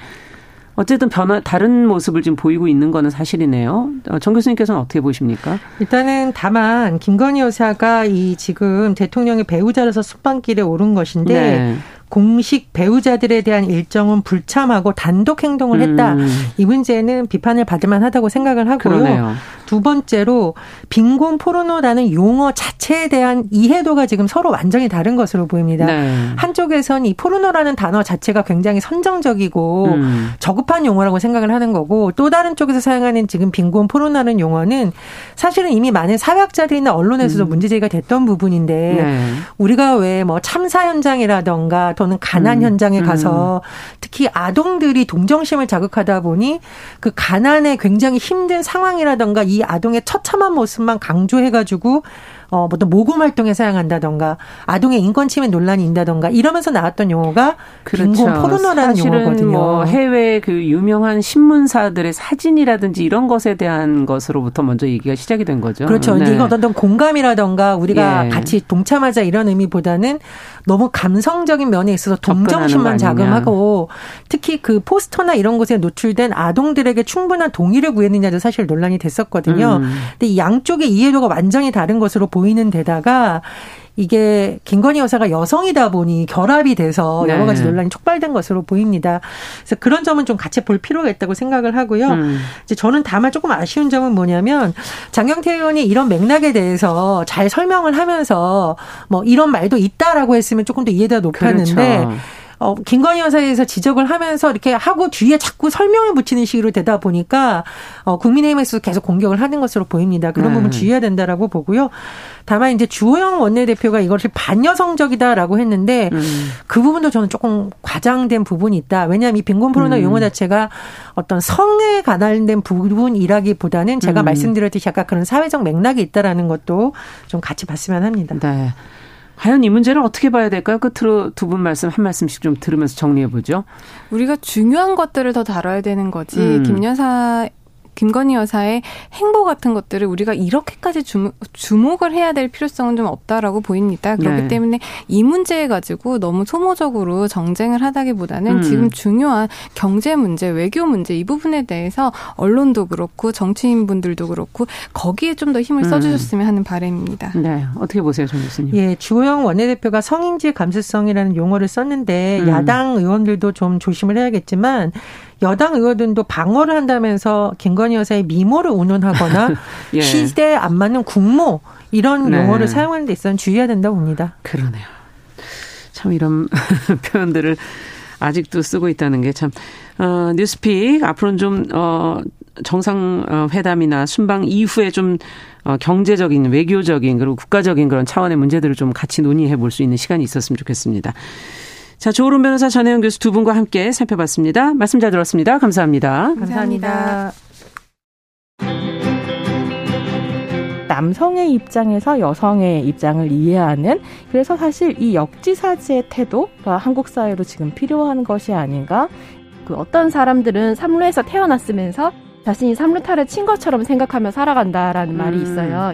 어쨌든 변화 다른 모습을 지금 보이고 있는 거는 사실이네요. 어, 정 교수님께서는 어떻게 보십니까? 일단은 다만 김건희 여사가 이 지금 대통령의 배우자로서 순방길에 오른 것인데 네. 공식 배우자들에 대한 일정은 불참하고 단독 행동을 했다. 음. 이 문제는 비판을 받을 만하다고 생각을 하고요. 그러네요. 두 번째로 빈곤 포르노라는 용어 자체에 대한 이해도가 지금 서로 완전히 다른 것으로 보입니다. 네. 한쪽에선 이 포르노라는 단어 자체가 굉장히 선정적이고 음. 저급한 용어라고 생각을 하는 거고 또 다른 쪽에서 사용하는 지금 빈곤 포르노라는 용어는 사실은 이미 많은 사회학자들이나 언론에서도 음. 문제제기가 됐던 부분인데 네. 우리가 왜 뭐 참사 현장이라던가 또는 가난 음. 현장에 가서 음. 특히 아동들이 동정심을 자극하다 보니 그 가난에 굉장히 힘든 상황이라던가 이 아동의 처참한 모습만 강조해가지고 어, 어떤 모금 활동에 사용한다던가 아동의 인권 침해 논란이 있다던가 이러면서 나왔던 용어가 그렇죠. 빈곤 포르노라는 용어거든요. 뭐 해외 그 유명한 신문사들의 사진이라든지 이런 것에 대한 것으로부터 먼저 얘기가 시작이 된 거죠. 그렇죠. 네. 이거 어떤 공감이라던가 우리가 예. 같이 동참하자 이런 의미보다는 너무 감성적인 면에 있어서 동정심만 자금하고 특히 그 포스터나 이런 곳에 노출된 아동들에게 충분한 동의를 구했느냐도 사실 논란이 됐었거든요. 음. 근데 이 양쪽의 이해도가 완전히 다른 것으로 보 이는 데다가 이게 김건희 여사가 여성이다 보니 결합이 돼서 여러 가지 네. 논란이 촉발된 것으로 보입니다. 그래서 그런 점은 좀 같이 볼 필요가 있다고 생각을 하고요. 음. 이제 저는 다만 조금 아쉬운 점은 뭐냐면 장경태 의원이 이런 맥락에 대해서 잘 설명을 하면서 뭐 이런 말도 있다라고 했으면 조금 더 이해도가 높았는데 그렇죠. 어, 김건희 여사에 대해서 지적을 하면서 이렇게 하고 뒤에 자꾸 설명을 붙이는 식으로 되다 보니까 어, 국민의힘에서 계속 공격을 하는 것으로 보입니다. 그런 네. 부분 주의해야 된다라고 보고요. 다만 이제 주호영 원내대표가 이것을 반여성적이다라고 했는데 음. 그 부분도 저는 조금 과장된 부분이 있다. 왜냐하면 이 빈곤 포르노 음. 용어 자체가 어떤 성에 관련된 부분이라기보다는 제가 음. 말씀드렸듯이 약간 그런 사회적 맥락이 있다라는 것도 좀 같이 봤으면 합니다. 네. 과연 이 문제를 어떻게 봐야 될까요? 끝으로 두 분 말씀 한 말씀씩 좀 들으면서 정리해 보죠. 우리가 중요한 것들을 더 다뤄야 되는 거지. 음. 김 여사 김건희 여사의 행보 같은 것들을 우리가 이렇게까지 주목, 주목 을 해야 될 필요성은 좀 없다라고 보입니다. 그렇기 네. 때문에 이 문제에 가지고 너무 소모적으로 정쟁을 하다기보다는 음. 지금 중요한 경제 문제, 외교 문제 이 부분에 대해서 언론도 그렇고 정치인분들도 그렇고 거기에 좀 더 힘을 음. 써주셨으면 하는 바람입니다. 네, 어떻게 보세요, 정 교수님? 예, 주호영 원내대표가 성인지 감수성이라는 용어를 썼는데 음. 야당 의원들도 좀 조심을 해야겠지만. 여당 의원들도 방어를 한다면서 김건희 여사의 미모를 운운하거나 [LAUGHS] 예. 시대에 안 맞는 국모 이런 네. 용어를 사용하는 데 있어서는 주의해야 된다고 봅니다. 그러네요. 참 이런 [LAUGHS] 표현들을 아직도 쓰고 있다는 게 참, 어, 뉴스픽, 앞으로는 좀, 어, 정상회담이나 순방 이후에 좀, 어, 경제적인, 외교적인, 그리고 국가적인 그런 차원의 문제들을 좀 같이 논의해 볼 수 있는 시간이 있었으면 좋겠습니다. 자, 조론 변호사 전혜영 교수 두 분과 함께 살펴봤습니다. 말씀 잘 들었습니다. 감사합니다. 감사합니다. 남성의 입장에서 여성의 입장을 이해하는 그래서 사실 이 역지사지의 태도가 한국 사회로 지금 필요한 것이 아닌가. 그 어떤 사람들은 삼루에서 태어났으면서 자신이 삼루타를 친 것처럼 생각하며 살아간다라는 음. 말이 있어요.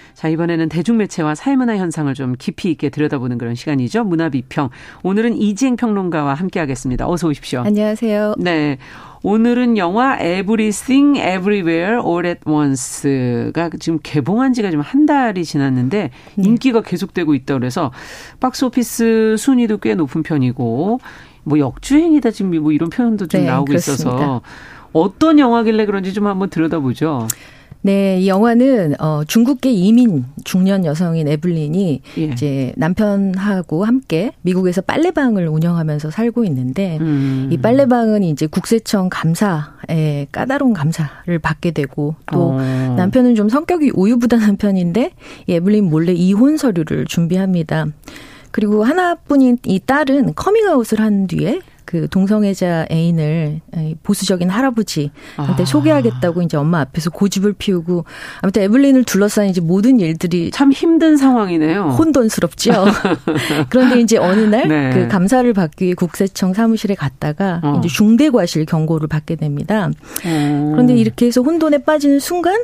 자, 이번에는 대중매체와 사회문화 현상을 좀 깊이 있게 들여다보는 그런 시간이죠. 문화비평. 오늘은 이지행 평론가와 함께 하겠습니다. 어서 오십시오. 안녕하세요. 네. 오늘은 영화 Everything Everywhere All at Once가 지금 개봉한 지가 좀한 달이 지났는데 네. 인기가 계속되고 있다 그래서 박스 오피스 순위도 꽤 높은 편이고 뭐 역주행이다 지금 뭐 이런 표현도 좀 네, 나오고 그렇습니다. 있어서 어떤 영화길래 그런지 좀 한번 들여다보죠. 네, 이 영화는 어 중국계 이민 중년 여성인 에블린이 예. 이제 남편하고 함께 미국에서 빨래방을 운영하면서 살고 있는데 음. 이 빨래방은 이제 국세청 감사에 까다로운 감사를 받게 되고 또 어. 남편은 좀 성격이 우유부단한 편인데 이 에블린 몰래 이혼 서류를 준비합니다. 그리고 하나뿐인 이 딸은 커밍아웃을 한 뒤에 그 동성애자 애인을 보수적인 할아버지한테 아. 소개하겠다고 이제 엄마 앞에서 고집을 피우고 아무튼 에블린을 둘러싼 이제 모든 일들이 참 힘든 상황이네요. 혼돈스럽죠. [LAUGHS] 그런데 이제 어느 날그 네. 감사를 받기 위해 국세청 사무실에 갔다가 어. 이제 중대과실 경고를 받게 됩니다. 어. 그런데 이렇게 해서 혼돈에 빠지는 순간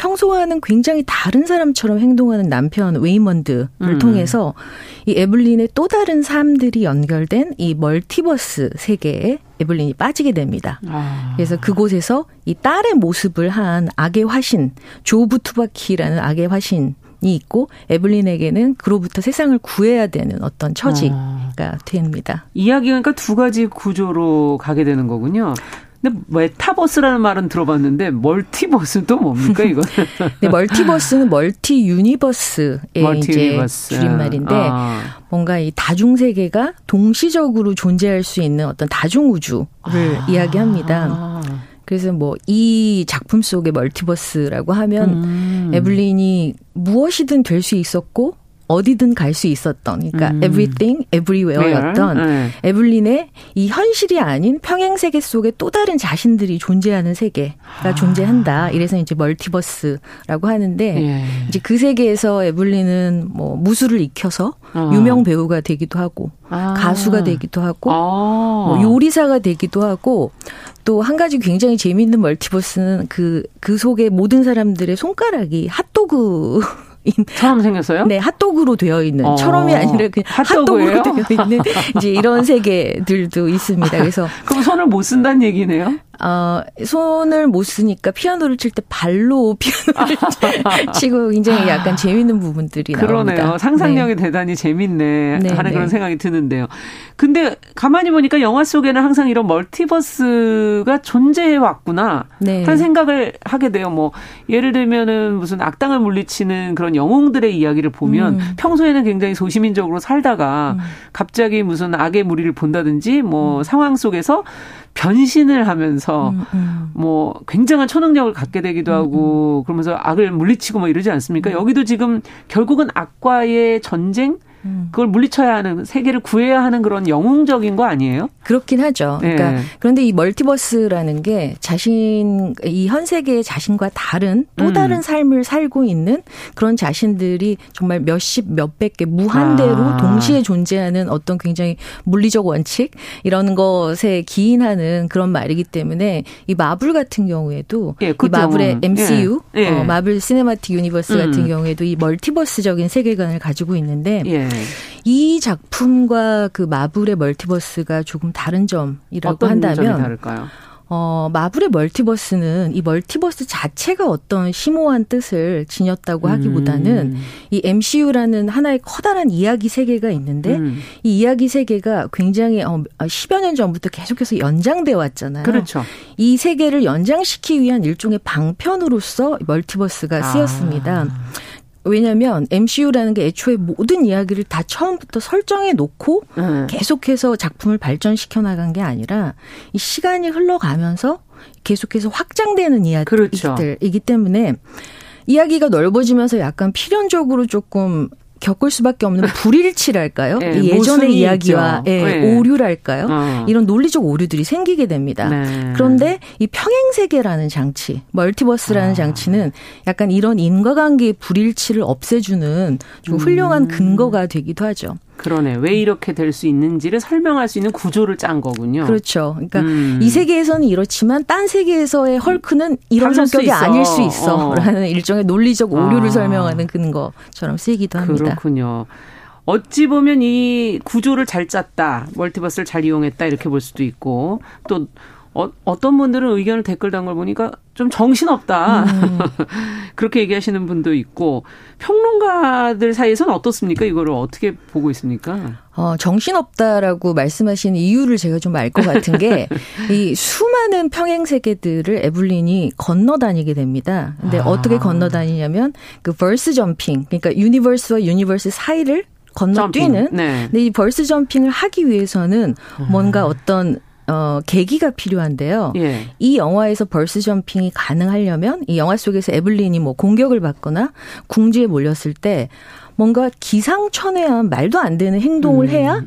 평소와는 굉장히 다른 사람처럼 행동하는 남편 웨이먼드를 음. 통해서 이 에블린의 또 다른 삶들이 연결된 이 멀티버스 세계에 에블린이 빠지게 됩니다. 아. 그래서 그곳에서 이 딸의 모습을 한 악의 화신 조부 투파키라는 악의 화신 이 있고 에블린에게는 그로부터 세상을 구해야 되는 어떤 처지가 아. 됩니다. 이야기가 그러니까 두 가지 구조로 가게 되는 거군요. 근데 메타버스라는 말은 들어봤는데 멀티버스는 또 뭡니까 이거? [LAUGHS] 네, 멀티버스는 multi universe의 multi 이제 universe. 줄임말인데 아. 뭔가 이 다중 세계가 동시적으로 존재할 수 있는 어떤 다중 우주를 아. 이야기합니다. 그래서 뭐 이 작품 속의 멀티버스라고 하면 음. 에블린이 무엇이든 될 수 있었고 어디든 갈 수 있었던 그러니까 음. everything everywhere였던 네. 에블린의 이 현실이 아닌 평행 세계 속에 또 다른 자신들이 존재하는 세계가 아. 존재한다. 이래서 이제 멀티버스라고 하는데 예. 이제 그 세계에서 에블린은 뭐 무술을 익혀서 아. 유명 배우가 되기도 하고 아. 가수가 되기도 하고 아. 뭐 요리사가 되기도 하고 또 한 가지 굉장히 재미있는 멀티버스는 그, 그 속에 모든 사람들의 손가락이 핫도그처럼 [LAUGHS] 생겼어요? 네, 핫도그로 되어 있는 어. 처럼이 아니라 그냥 핫도그예요? 핫도그로 되어 있는 [LAUGHS] 이제 이런 세계들도 있습니다. 그래서 그럼 손을 못 쓴다는 얘기네요? 어, 손을 못 쓰니까 피아노를 칠 때 발로 피아노를 [LAUGHS] 치고 굉장히 약간 재밌는 부분들이 그러네요. 나옵니다. 상상력이 네. 대단히 재밌네 네, 하는 네. 그런 생각이 드는데요. 근데 가만히 보니까 영화 속에는 항상 이런 멀티버스가 존재해 왔구나 네. 하는 생각을 하게 돼요. 뭐 예를 들면은 무슨 악당을 물리치는 그런 영웅들의 이야기를 보면 음. 평소에는 굉장히 소시민적으로 살다가 음. 갑자기 무슨 악의 무리를 본다든지 뭐 음. 상황 속에서 변신을 하면서 음, 음. 뭐 굉장한 초능력을 갖게 되기도 하고 음, 음. 그러면서 악을 물리치고 뭐 이러지 않습니까? 음. 여기도 지금 결국은 악과의 전쟁 음. 그걸 물리쳐야 하는 세계를 구해야 하는 그런 영웅적인 거 아니에요? 그렇긴 하죠. 그러니까 네. 그런데 이 멀티버스라는 게 자신 이 현 세계의 자신과 다른 또 음. 다른 음. 삶을 살고 있는 그런 자신들이 정말 몇십 몇백 개 무한대로 아. 동시에 존재하는 어떤 굉장히 물리적 원칙 이런 것에 기인하는 그런 말이기 때문에 이 마블 같은 경우에도 예, 이 마블의 MCU 예. 어, 마블 시네마틱 유니버스 음. 같은 경우에도 이 멀티버스적인 세계관을 가지고 있는데 예. 이 작품과 그 마블의 멀티버스가 조금 다른 점이라고 한다면 점이 다를까요? 어, 마블의 멀티버스는 이 멀티버스 자체가 어떤 심오한 뜻을 지녔다고 하기보다는 음. 이 MCU라는 하나의 커다란 이야기 세계가 있는데 음. 이 이야기 세계가 굉장히 어, 10여 년 전부터 계속해서 연장돼 왔잖아요. 그렇죠. 이 세계를 연장시키기 위한 일종의 방편으로서 멀티버스가 쓰였습니다. 아. 왜냐하면 MCU라는 게 애초에 모든 이야기를 다 처음부터 설정해 놓고 음. 계속해서 작품을 발전시켜 나간 게 아니라 이 시간이 흘러가면서 계속해서 확장되는 이야기들이기 그렇죠. 때문에 이야기가 넓어지면서 약간 필연적으로 조금 겪을 수밖에 없는 [LAUGHS] 불일치랄까요? 네, 예전의 이야기와 예, 네. 오류랄까요? 어. 이런 논리적 오류들이 생기게 됩니다. 네. 그런데 이 평행세계라는 장치, 멀티버스라는 아. 장치는 약간 이런 인과관계의 불일치를 없애주는 좀 훌륭한 음. 근거가 되기도 하죠. 그러네. 왜 이렇게 될 수 있는지를 설명할 수 있는 구조를 짠 거군요. 그렇죠. 그러니까 음. 이 세계에서는 이렇지만 딴 세계에서의 헐크는 이런 성격이 수 아닐 수 있어. 어. 라는 일종의 논리적 오류를 아. 설명하는 근거처럼 쓰이기도 합니다. 그렇군요. 어찌 보면 이 구조를 잘 짰다, 멀티버스를 잘 이용했다 이렇게 볼 수도 있고 또 어, 어떤 분들은 의견을 댓글 단 걸 보니까 좀 정신없다. 음. [LAUGHS] 그렇게 얘기하시는 분도 있고, 평론가들 사이에서는 어떻습니까? 이거를 어떻게 보고 있습니까? 어, 정신없다라고 말씀하시는 이유를 제가 좀 알 것 같은 게, [LAUGHS] 이 수많은 평행 세계들을 에블린이 건너 다니게 됩니다. 근데 아. 어떻게 건너 다니냐면, 그 verse jumping, 그러니까 universe와 universe 사이를 건너뛰는. 네. 근데 이 verse jumping을 하기 위해서는 뭔가 음. 어떤 어, 계기가 필요한데요. 예. 이 영화에서 verse jumping이 가능하려면 이 영화 속에서 에블린이 뭐 공격을 받거나 궁지에 몰렸을 때 뭔가 기상천외한 말도 안 되는 행동을 음. 해야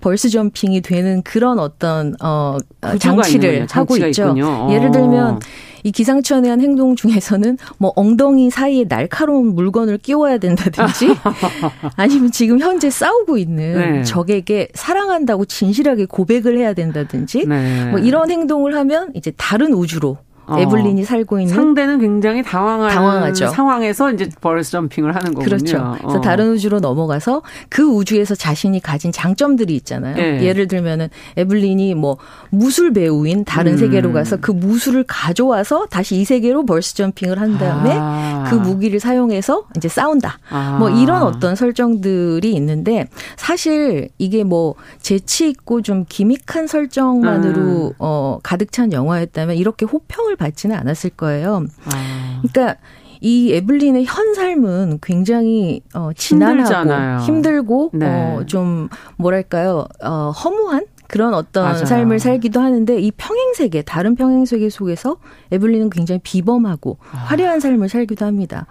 verse jumping이 되는 그런 어떤 어 장치를 하고 있죠. 있군요. 예를 들면 어. 이 기상천외한 행동 중에서는 뭐 엉덩이 사이에 날카로운 물건을 끼워야 된다든지 [LAUGHS] 아니면 지금 현재 싸우고 있는 네. 적에게 사랑한다고 진실하게 고백을 해야 된다든지 네. 뭐 이런 행동을 하면 이제 다른 우주로 어. 에블린이 살고 있는 상대는 굉장히 당황한 당황하죠. 상황에서 이제 버스 점핑을 하는 거군요. 그렇죠. 그래서 어. 다른 우주로 넘어가서 그 우주에서 자신이 가진 장점들이 있잖아요. 예. 예를 들면은 에블린이 뭐 무술 배우인 다른 음. 세계로 가서 그 무술을 가져와서 다시 이 세계로 벌스 점핑을 한 다음에 아. 그 무기를 사용해서 이제 싸운다. 아. 뭐 이런 어떤 설정들이 있는데 사실 이게 뭐 재치 있고 좀 기믹한 설정만으로 음. 어 가득 찬 영화였다면 이렇게 호평을 받지는 않았을 거예요. 아. 그러니까 이 에블린의 현 삶은 굉장히 어 지난하고 힘들잖아요. 힘들고 네. 어좀 뭐랄까요? 어 허무한 그런 어떤 맞아요. 삶을 살기도 하는데 이 평행 세계 다른 평행 세계 속에서 에블린은 굉장히 비범하고 아. 화려한 삶을 살기도 합니다.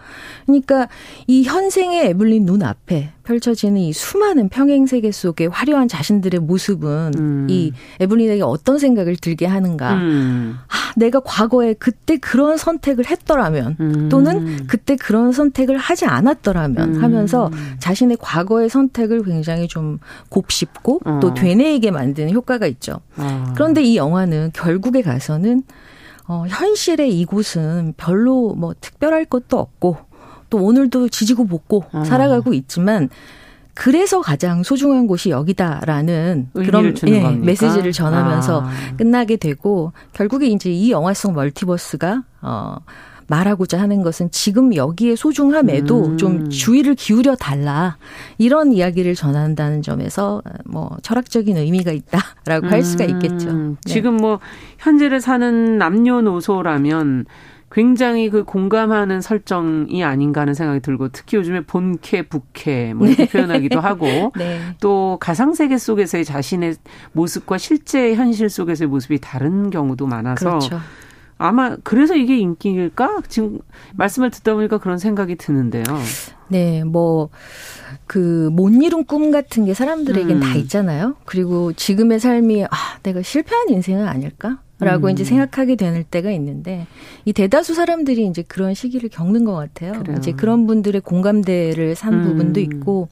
그러니까 이 현생의 에블린 눈 앞에 펼쳐지는 이 수많은 평행 세계 속의 화려한 자신들의 모습은 음. 이 에블린에게 어떤 생각을 들게 하는가. 음. 아, 내가 과거에 그때 그런 선택을 했더라면 음. 또는 그때 그런 선택을 하지 않았더라면 음. 하면서 자신의 과거의 선택을 굉장히 좀 곱씹고 어. 또 되뇌이게 만드는 효과가 있죠. 어. 그런데 이 영화는 결국에 가서는 어, 현실의 이곳은 별로 뭐 특별할 것도 없고 또 오늘도 지지고 볶고 어. 살아가고 있지만 그래서 가장 소중한 곳이 여기다라는 그런 예, 메시지를 전하면서 아. 끝나게 되고 결국에 이제 이 영화 속 멀티버스가 어 말하고자 하는 것은 지금 여기에 소중함에도 음. 좀 주의를 기울여 달라 이런 이야기를 전한다는 점에서 뭐 철학적인 의미가 있다라고 음. 할 수가 있겠죠. 네. 지금 뭐 현재를 사는 남녀노소라면 굉장히 그 공감하는 설정이 아닌가 하는 생각이 들고 특히 요즘에 본캐, 부캐 뭐 이렇게 네. 표현하기도 하고 [LAUGHS] 네. 또 가상 세계 속에서의 자신의 모습과 실제 현실 속에서의 모습이 다른 경우도 많아서 그렇죠. 아마 그래서 이게 인기일까? 지금 말씀을 듣다 보니까 그런 생각이 드는데요. 네, 뭐, 그, 못 이룬 꿈 같은 게 사람들에겐 음. 다 있잖아요. 그리고 지금의 삶이, 아, 내가 실패한 인생은 아닐까? 라고 음. 이제 생각하게 되는 때가 있는데 이 대다수 사람들이 이제 그런 시기를 겪는 것 같아요. 그래요. 이제 그런 분들의 공감대를 산 음. 부분도 있고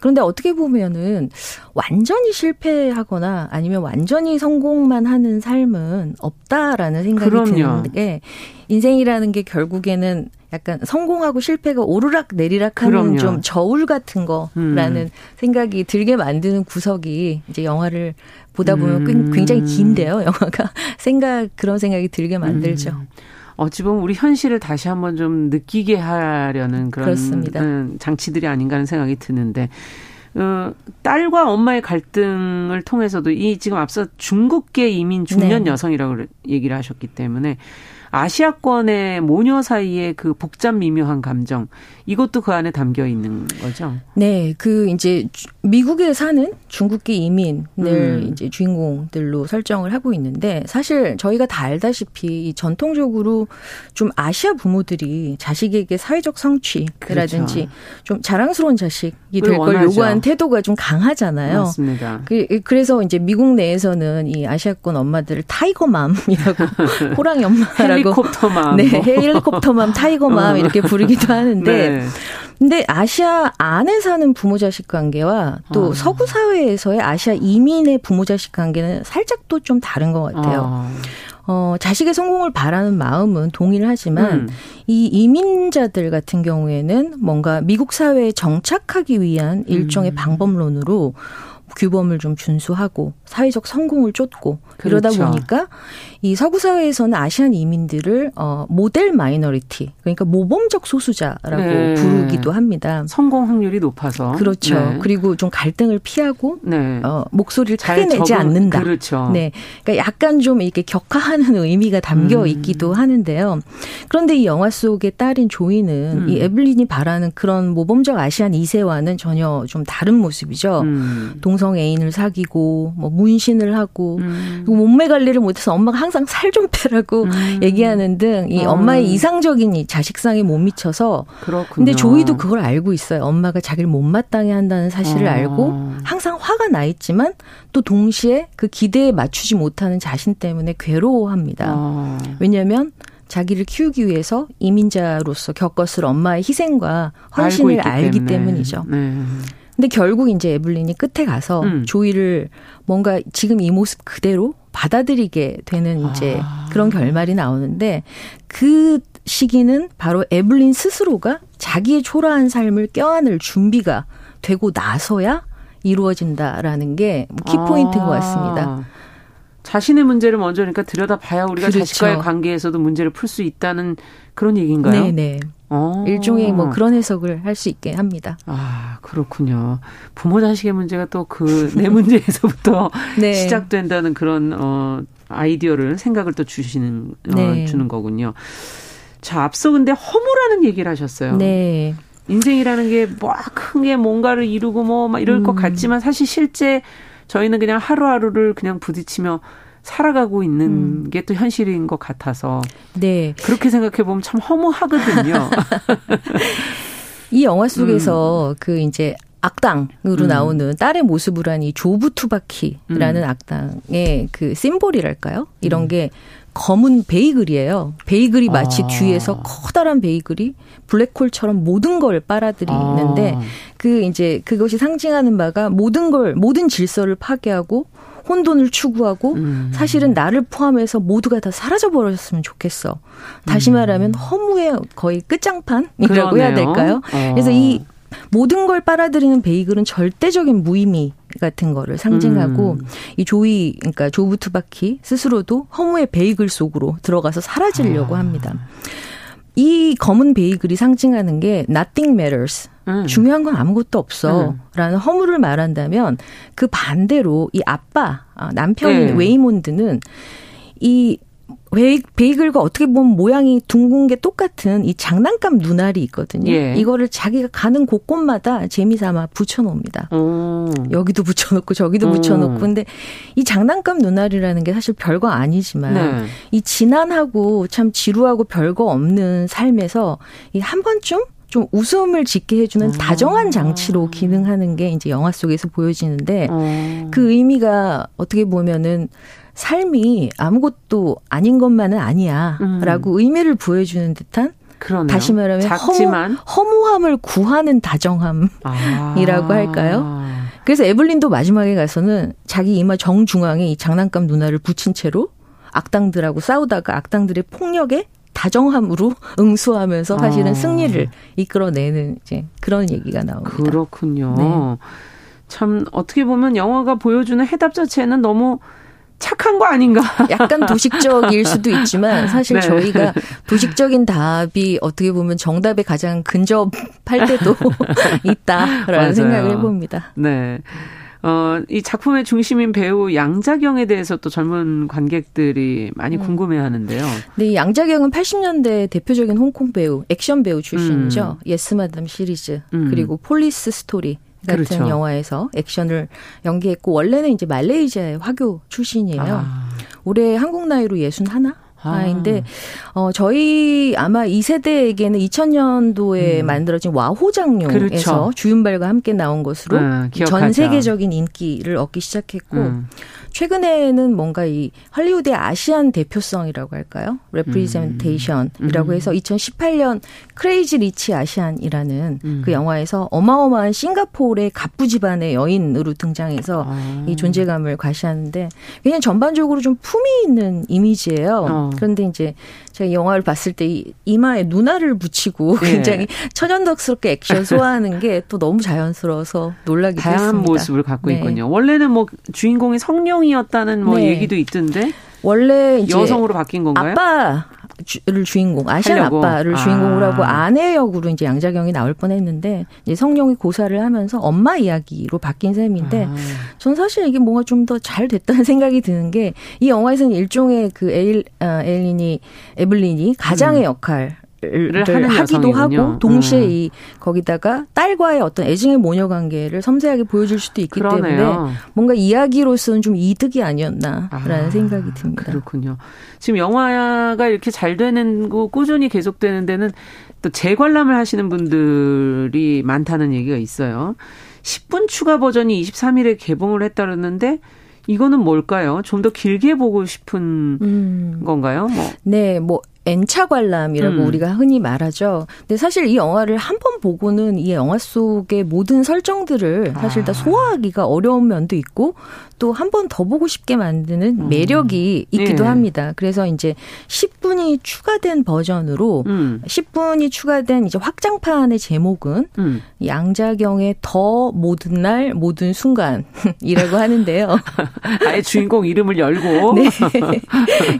그런데 어떻게 보면은 완전히 실패하거나 아니면 완전히 성공만 하는 삶은 없다라는 생각이 그럼요. 드는 게 인생이라는 게 결국에는 약간 성공하고 실패가 오르락 내리락 하는 좀 저울 같은 거라는 음. 생각이 들게 만드는 구석이 이제 영화를 보다 보면 음. 굉장히 긴데요, 영화가. [LAUGHS] 생각, 그런 생각이 들게 만들죠. 음. 어찌 보면 우리 현실을 다시 한번 좀 느끼게 하려는 그런 그렇습니다. 음, 장치들이 아닌가 하는 생각이 드는데 어, 딸과 엄마의 갈등을 통해서도 이 지금 앞서 중국계 이민 중년 네. 여성이라고 얘기를 하셨기 때문에 아시아권의 모녀 사이의 그 복잡 미묘한 감정 이것도 그 안에 담겨 있는 거죠. 네, 그 이제 미국에 사는 중국계 이민을 음. 이제 주인공들로 설정을 하고 있는데 사실 저희가 다 알다시피 전통적으로 좀 아시아 부모들이 자식에게 사회적 성취라든지 그렇죠. 좀 자랑스러운 자식이 될 걸 요구하는 태도가 좀 강하잖아요. 맞습니다. 그, 래서 이제 미국 내에서는 이 아시아권 엄마들을 타이거맘이라고 [LAUGHS] 호랑이 엄마라고 헬리콥터맘. 네, 헬리콥터맘, 타이거맘 어. 이렇게 부르기도 하는데 네. 근데 아시아 안에 사는 부모 자식 관계와 또 어. 서구 사회에서의 아시아 이민의 부모 자식 관계는 살짝 또 좀 다른 것 같아요. 어. 어, 자식의 성공을 바라는 마음은 동일하지만 음. 이 이민자들 같은 경우에는 뭔가 미국 사회에 정착하기 위한 일종의 음. 방법론으로 규범을 좀 준수하고 사회적 성공을 쫓고 그러다 그렇죠. 보니까 이 서구 사회에서는 Asian 이민들을 어 model minority 그러니까 모범적 소수자라고 네. 부르기도 합니다. 성공 확률이 높아서 그렇죠. 네. 그리고 좀 갈등을 피하고 네. 어 목소리를 크게 내지 않는다. 그렇죠. 네, 그러니까 약간 좀 이렇게 격하하는 [LAUGHS] 의미가 담겨 음. 있기도 하는데요. 그런데 이 영화 속의 딸인 조이는 음. 이 에블린이 바라는 그런 모범적 Asian 2세와는 전혀 좀 다른 모습이죠. 음. 동성 애인을 사귀고 뭐 문신을 하고 음. 몸매 관리를 못해서 엄마가 항상 [LAUGHS] 살 좀 빼라고 음. 얘기하는 등 이 엄마의 음. 이상적인 이 자식상에 못 미쳐서 그렇군요. 근데 조이도 그걸 알고 있어요. 엄마가 자기를 못마땅해 한다는 사실을 어. 알고 항상 화가 나 있지만 또 동시에 그 기대에 맞추지 못하는 자신 때문에 괴로워합니다. 어. 왜냐하면 자기를 키우기 위해서 이민자로서 겪었을 엄마의 희생과 헌신을 알기 때문이죠. 네. 근데 결국 이제 에블린이 끝에 가서 음. 조이를 뭔가 지금 이 모습 그대로 받아들이게 되는 이제 아. 그런 결말이 나오는데 그 시기는 바로 에블린 스스로가 자기의 초라한 삶을 껴안을 준비가 되고 나서야 이루어진다라는 게 키포인트인 아. 것 같습니다. 자신의 문제를 먼저 그러니까 들여다봐야 우리가 그렇죠. 자식과의 관계에서도 문제를 풀 수 있다는 그런 얘기인가요? 네 네. 네. 어. 일종의 뭐 그런 해석을 할 수 있게 합니다. 아 그렇군요. 부모 자식의 문제가 또 그 내 [LAUGHS] 문제에서부터 네. 시작된다는 그런 어 아이디어를 생각을 또 주시는 어, 네. 주는 거군요. 자 앞서 근데 허무라는 얘기를 하셨어요. 네. 인생이라는 게 뭐 큰 게 뭔가를 이루고 뭐 막 이럴 음. 것 같지만 사실 실제 저희는 그냥 하루하루를 그냥 부딪히며 살아가고 있는 음. 게또 현실인 것 같아서 네 그렇게 생각해 보면 참 허무하거든요. [LAUGHS] 이 영화 속에서 음. 그 이제 악당으로 음. 나오는 딸의 모습을 한이 조부 투바키라는 음. 악당의 그 심볼이랄까요? 이런 음. 게 검은 베이글이에요. 베이글이 마치 아. 뒤에서 커다란 베이글이 블랙홀처럼 모든 걸 빨아들이는데 아. 그 이제 그것이 상징하는 바가 모든 걸 모든 질서를 파괴하고 혼돈을 추구하고 음. 사실은 나를 포함해서 모두가 다 사라져 버렸으면 좋겠어. 다시 음. 말하면 허무의 거의 끝장판이라고 그러네요. 해야 될까요? 어. 그래서 이 모든 걸 빨아들이는 베이글은 절대적인 무의미 같은 거를 상징하고 음. 이 조이 그러니까 조부 투바키 스스로도 허무의 베이글 속으로 들어가서 사라지려고 아. 합니다. 이 검은 베이글이 상징하는 게 nothing matters. 음. 중요한 건 아무것도 없어. 음. 라는 허무를 말한다면 그 반대로 이 아빠, 아, 남편인 네. 웨이몬드는 이 베이글과 어떻게 보면 모양이 둥근 게 똑같은 이 장난감 눈알이 있거든요. 예. 이거를 자기가 가는 곳곳마다 재미삼아 붙여놓습니다. 오. 여기도 붙여놓고 저기도 오. 붙여놓고. 근데 이 장난감 눈알이라는 게 사실 별거 아니지만 네. 이 지난하고 참 지루하고 별거 없는 삶에서 이 한 번쯤 좀 웃음을 짓게 해주는 아. 다정한 장치로 기능하는 게 이제 영화 속에서 보여지는데 어. 그 의미가 어떻게 보면은 삶이 아무것도 아닌 것만은 아니야라고 음. 의미를 보여주는 듯한 그러네요. 다시 말하면 작지만. 허무, 함을 구하는 다정함이라고 아. 할까요? 그래서 에블린도 마지막에 가서는 자기 이마 정중앙에 이 장난감 누나를 붙인 채로 악당들하고 싸우다가 악당들의 폭력에 다정함으로 [LAUGHS] 응수하면서 사실은 아. 승리를 이끌어내는 이제 그런 얘기가 나옵니다. 그렇군요. 네. 참 어떻게 보면 영화가 보여주는 해답 자체는 너무 착한 거 아닌가? 약간 도식적일 수도 있지만 [LAUGHS] 사실 네. 저희가 도식적인 답이 어떻게 보면 정답에 가장 근접할 때도 [LAUGHS] 있다라는 생각을 해봅니다. 네. 어, 이 작품의 중심인 배우 양자경에 대해서 또 젊은 관객들이 많이 음. 궁금해 하는데요. 네, 양자경은 80년대 대표적인 홍콩 배우, 액션 배우 출신이죠. 음. 예스 마담 시리즈, 음. 그리고 폴리스 스토리, 같은 그렇죠. 영화에서 액션을 연기했고 원래는 이제 말레이시아의 화교 출신이에요. 아. 올해 한국 나이로 예순 하나? 아인데 아. 어 저희 아마 이 세대에게는 2000년도에 음. 만들어진 와호장룡에서 그렇죠. 주윤발과 함께 나온 것으로 음, 전 세계적인 인기를 얻기 시작했고 음. 최근에는 뭔가 이 할리우드의 Asian 대표성이라고 할까요? representation이라고 음. 해서 2018년 크레이지 리치 아시안이라는 음. 그 영화에서 어마어마한 싱가포르의 갑부 집안의 여인으로 등장해서 아. 이 존재감을 과시하는데 그냥 전반적으로 좀 품이 있는 이미지예요. 어. 그런데 이제 제가 영화를 봤을 때 이, 이마에 눈알을 붙이고 네. 굉장히 천연덕스럽게 액션 소화하는 게 또 너무 자연스러워서 놀라기도 다양한 했습니다. 모습을 갖고 네. 있군요. 원래는 뭐 주인공이 성룡이었다는 뭐 네. 얘기도 있던데 원래 여성으로 바뀐 건가요? 아빠 를 주인공 아시안 하려고. 아빠를 주인공으로 하고 아. 아내 역으로 이제 양자경이 나올 뻔했는데 이제 성룡이 고사를 하면서 엄마 이야기로 바뀐 셈인데 아. 전 사실 이게 뭔가 좀 더 잘 됐다는 [LAUGHS] 생각이 드는 게 이 영화에서는 일종의 그 에일 아, 에일린이 에블린이 가장의 음. 역할 를 하는 하기도. 하고 동시에 음. 이 거기다가 딸과의 어떤 애증의 모녀 관계를 섬세하게 보여줄 수도 있기 그러네요. 때문에 뭔가 이야기로서는 좀 이득이 아니었나라는 아, 생각이 듭니다. 그렇군요. 지금 영화가 이렇게 잘 되는 거 꾸준히 계속되는 데는 또 재관람을 하시는 분들이 많다는 얘기가 있어요. 10분 추가 버전이 23일에 개봉을 했다 그러는데 이거는 뭘까요? 좀 더 길게 보고 싶은 음. 건가요? 뭐. 네, 뭐 N차 관람이라고 음. 우리가 흔히 말하죠. 근데 사실 이 영화를 한 번 보고는 이 영화 속의 모든 설정들을 사실 다 아. 소화하기가 어려운 면도 있고 또 한 번 더 보고 싶게 만드는 음. 매력이 있기도 예. 합니다. 그래서 이제 10분이 추가된 버전으로 음. 10분이 추가된 이제 확장판의 제목은 음. 양자경의 더 모든 날 모든 순간이라고 하는데요. [LAUGHS] 아예 주인공 이름을 열고. [LAUGHS] 네.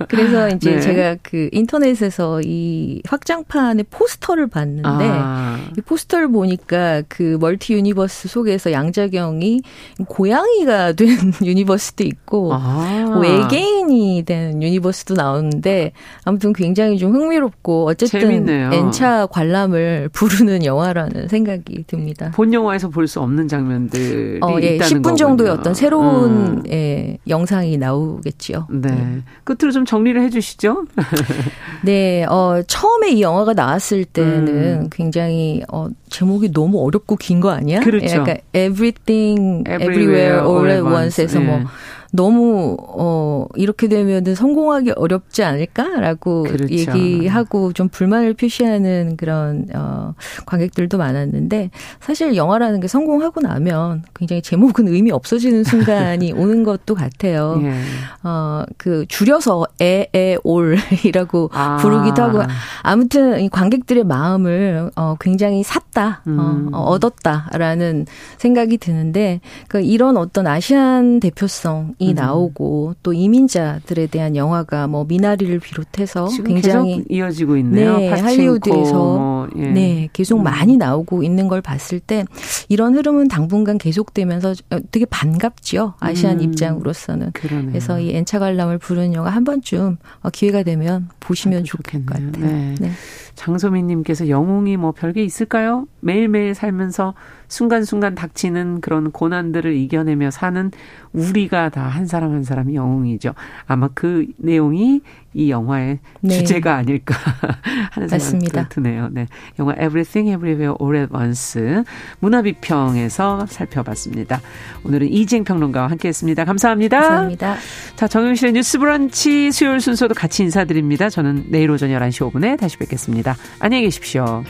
그래서 이제 네. 제가 그 인터넷 에서 이 확장판의 포스터를 봤는데 아. 이 포스터를 보니까 그 multi universe 속에서 양자경이 고양이가 [LAUGHS] 된 universe도 있고 아. 외계인이 된 universe도 나오는데 아무튼 굉장히 좀 흥미롭고 어쨌든 재밌네요. N차 관람을 부르는 영화라는 생각이 듭니다. 본 영화에서 볼 수 없는 장면들이 어, 예, 있다는 10분 정도의 어떤 새로운 음. 예, 영상이 나오겠지요. 네. 네. 끝으로 좀 정리를 해 주시죠. [LAUGHS] 네. 어, 처음에 이 영화가 나왔을 때는 음. 굉장히 어, 제목이 너무 어렵고 긴 거 아니야? 그렇죠. 예, 약간 Everything Everywhere All at Once에서 뭐 네. 너무 어 이렇게 되면은 성공하기 어렵지 않을까라고 그렇죠. 얘기하고 좀 불만을 표시하는 그런 어 관객들도 많았는데 사실 영화라는 게 성공하고 나면 굉장히 제목은 의미 없어지는 순간이 [LAUGHS] 오는 것도 같아요. 예. 어그 줄여서 에에올이라고 [LAUGHS] 아. 부르기도 하고 아무튼 이 관객들의 마음을 어 굉장히 샀다. 어, 음. 어, 얻었다라는 생각이 드는데 그 이런 어떤 아시안 대표성 이 음. 나오고 또 이민자들에 대한 영화가 뭐 미나리를 비롯해서 굉장히 이어지고 있네요. 네, 할리우드에서 뭐, 예. 네 계속 음. 많이 나오고 있는 걸 봤을 때 이런 흐름은 당분간 계속되면서 되게 반갑죠 아시안 음. 입장으로서는. 그러네요. 그래서 이 엔차 관람을 부르는 영화 한 번쯤 어, 기회가 되면 보시면 좋을 것 같아요. 네. 네. 장소민 님께서 영웅이 뭐 별게 있을까요? 매일매일 살면서 순간순간 닥치는 그런 고난들을 이겨내며 사는 우리가 다 한 사람 한 사람이 영웅이죠. 아마 그 내용이 이 영화의 네. 주제가 아닐까 [LAUGHS] 하는 생각이 드네요. 네. 영화 Everything Everywhere All at Once 문화비평에서 살펴봤습니다. 오늘은 이지행 평론가와 함께했습니다. 감사합니다. 감사합니다. 자, 정영실의 뉴스 브런치 수요일 순서도 같이 인사드립니다. 저는 내일 오전 11시 5분에 다시 뵙겠습니다. 안녕히 계십시오.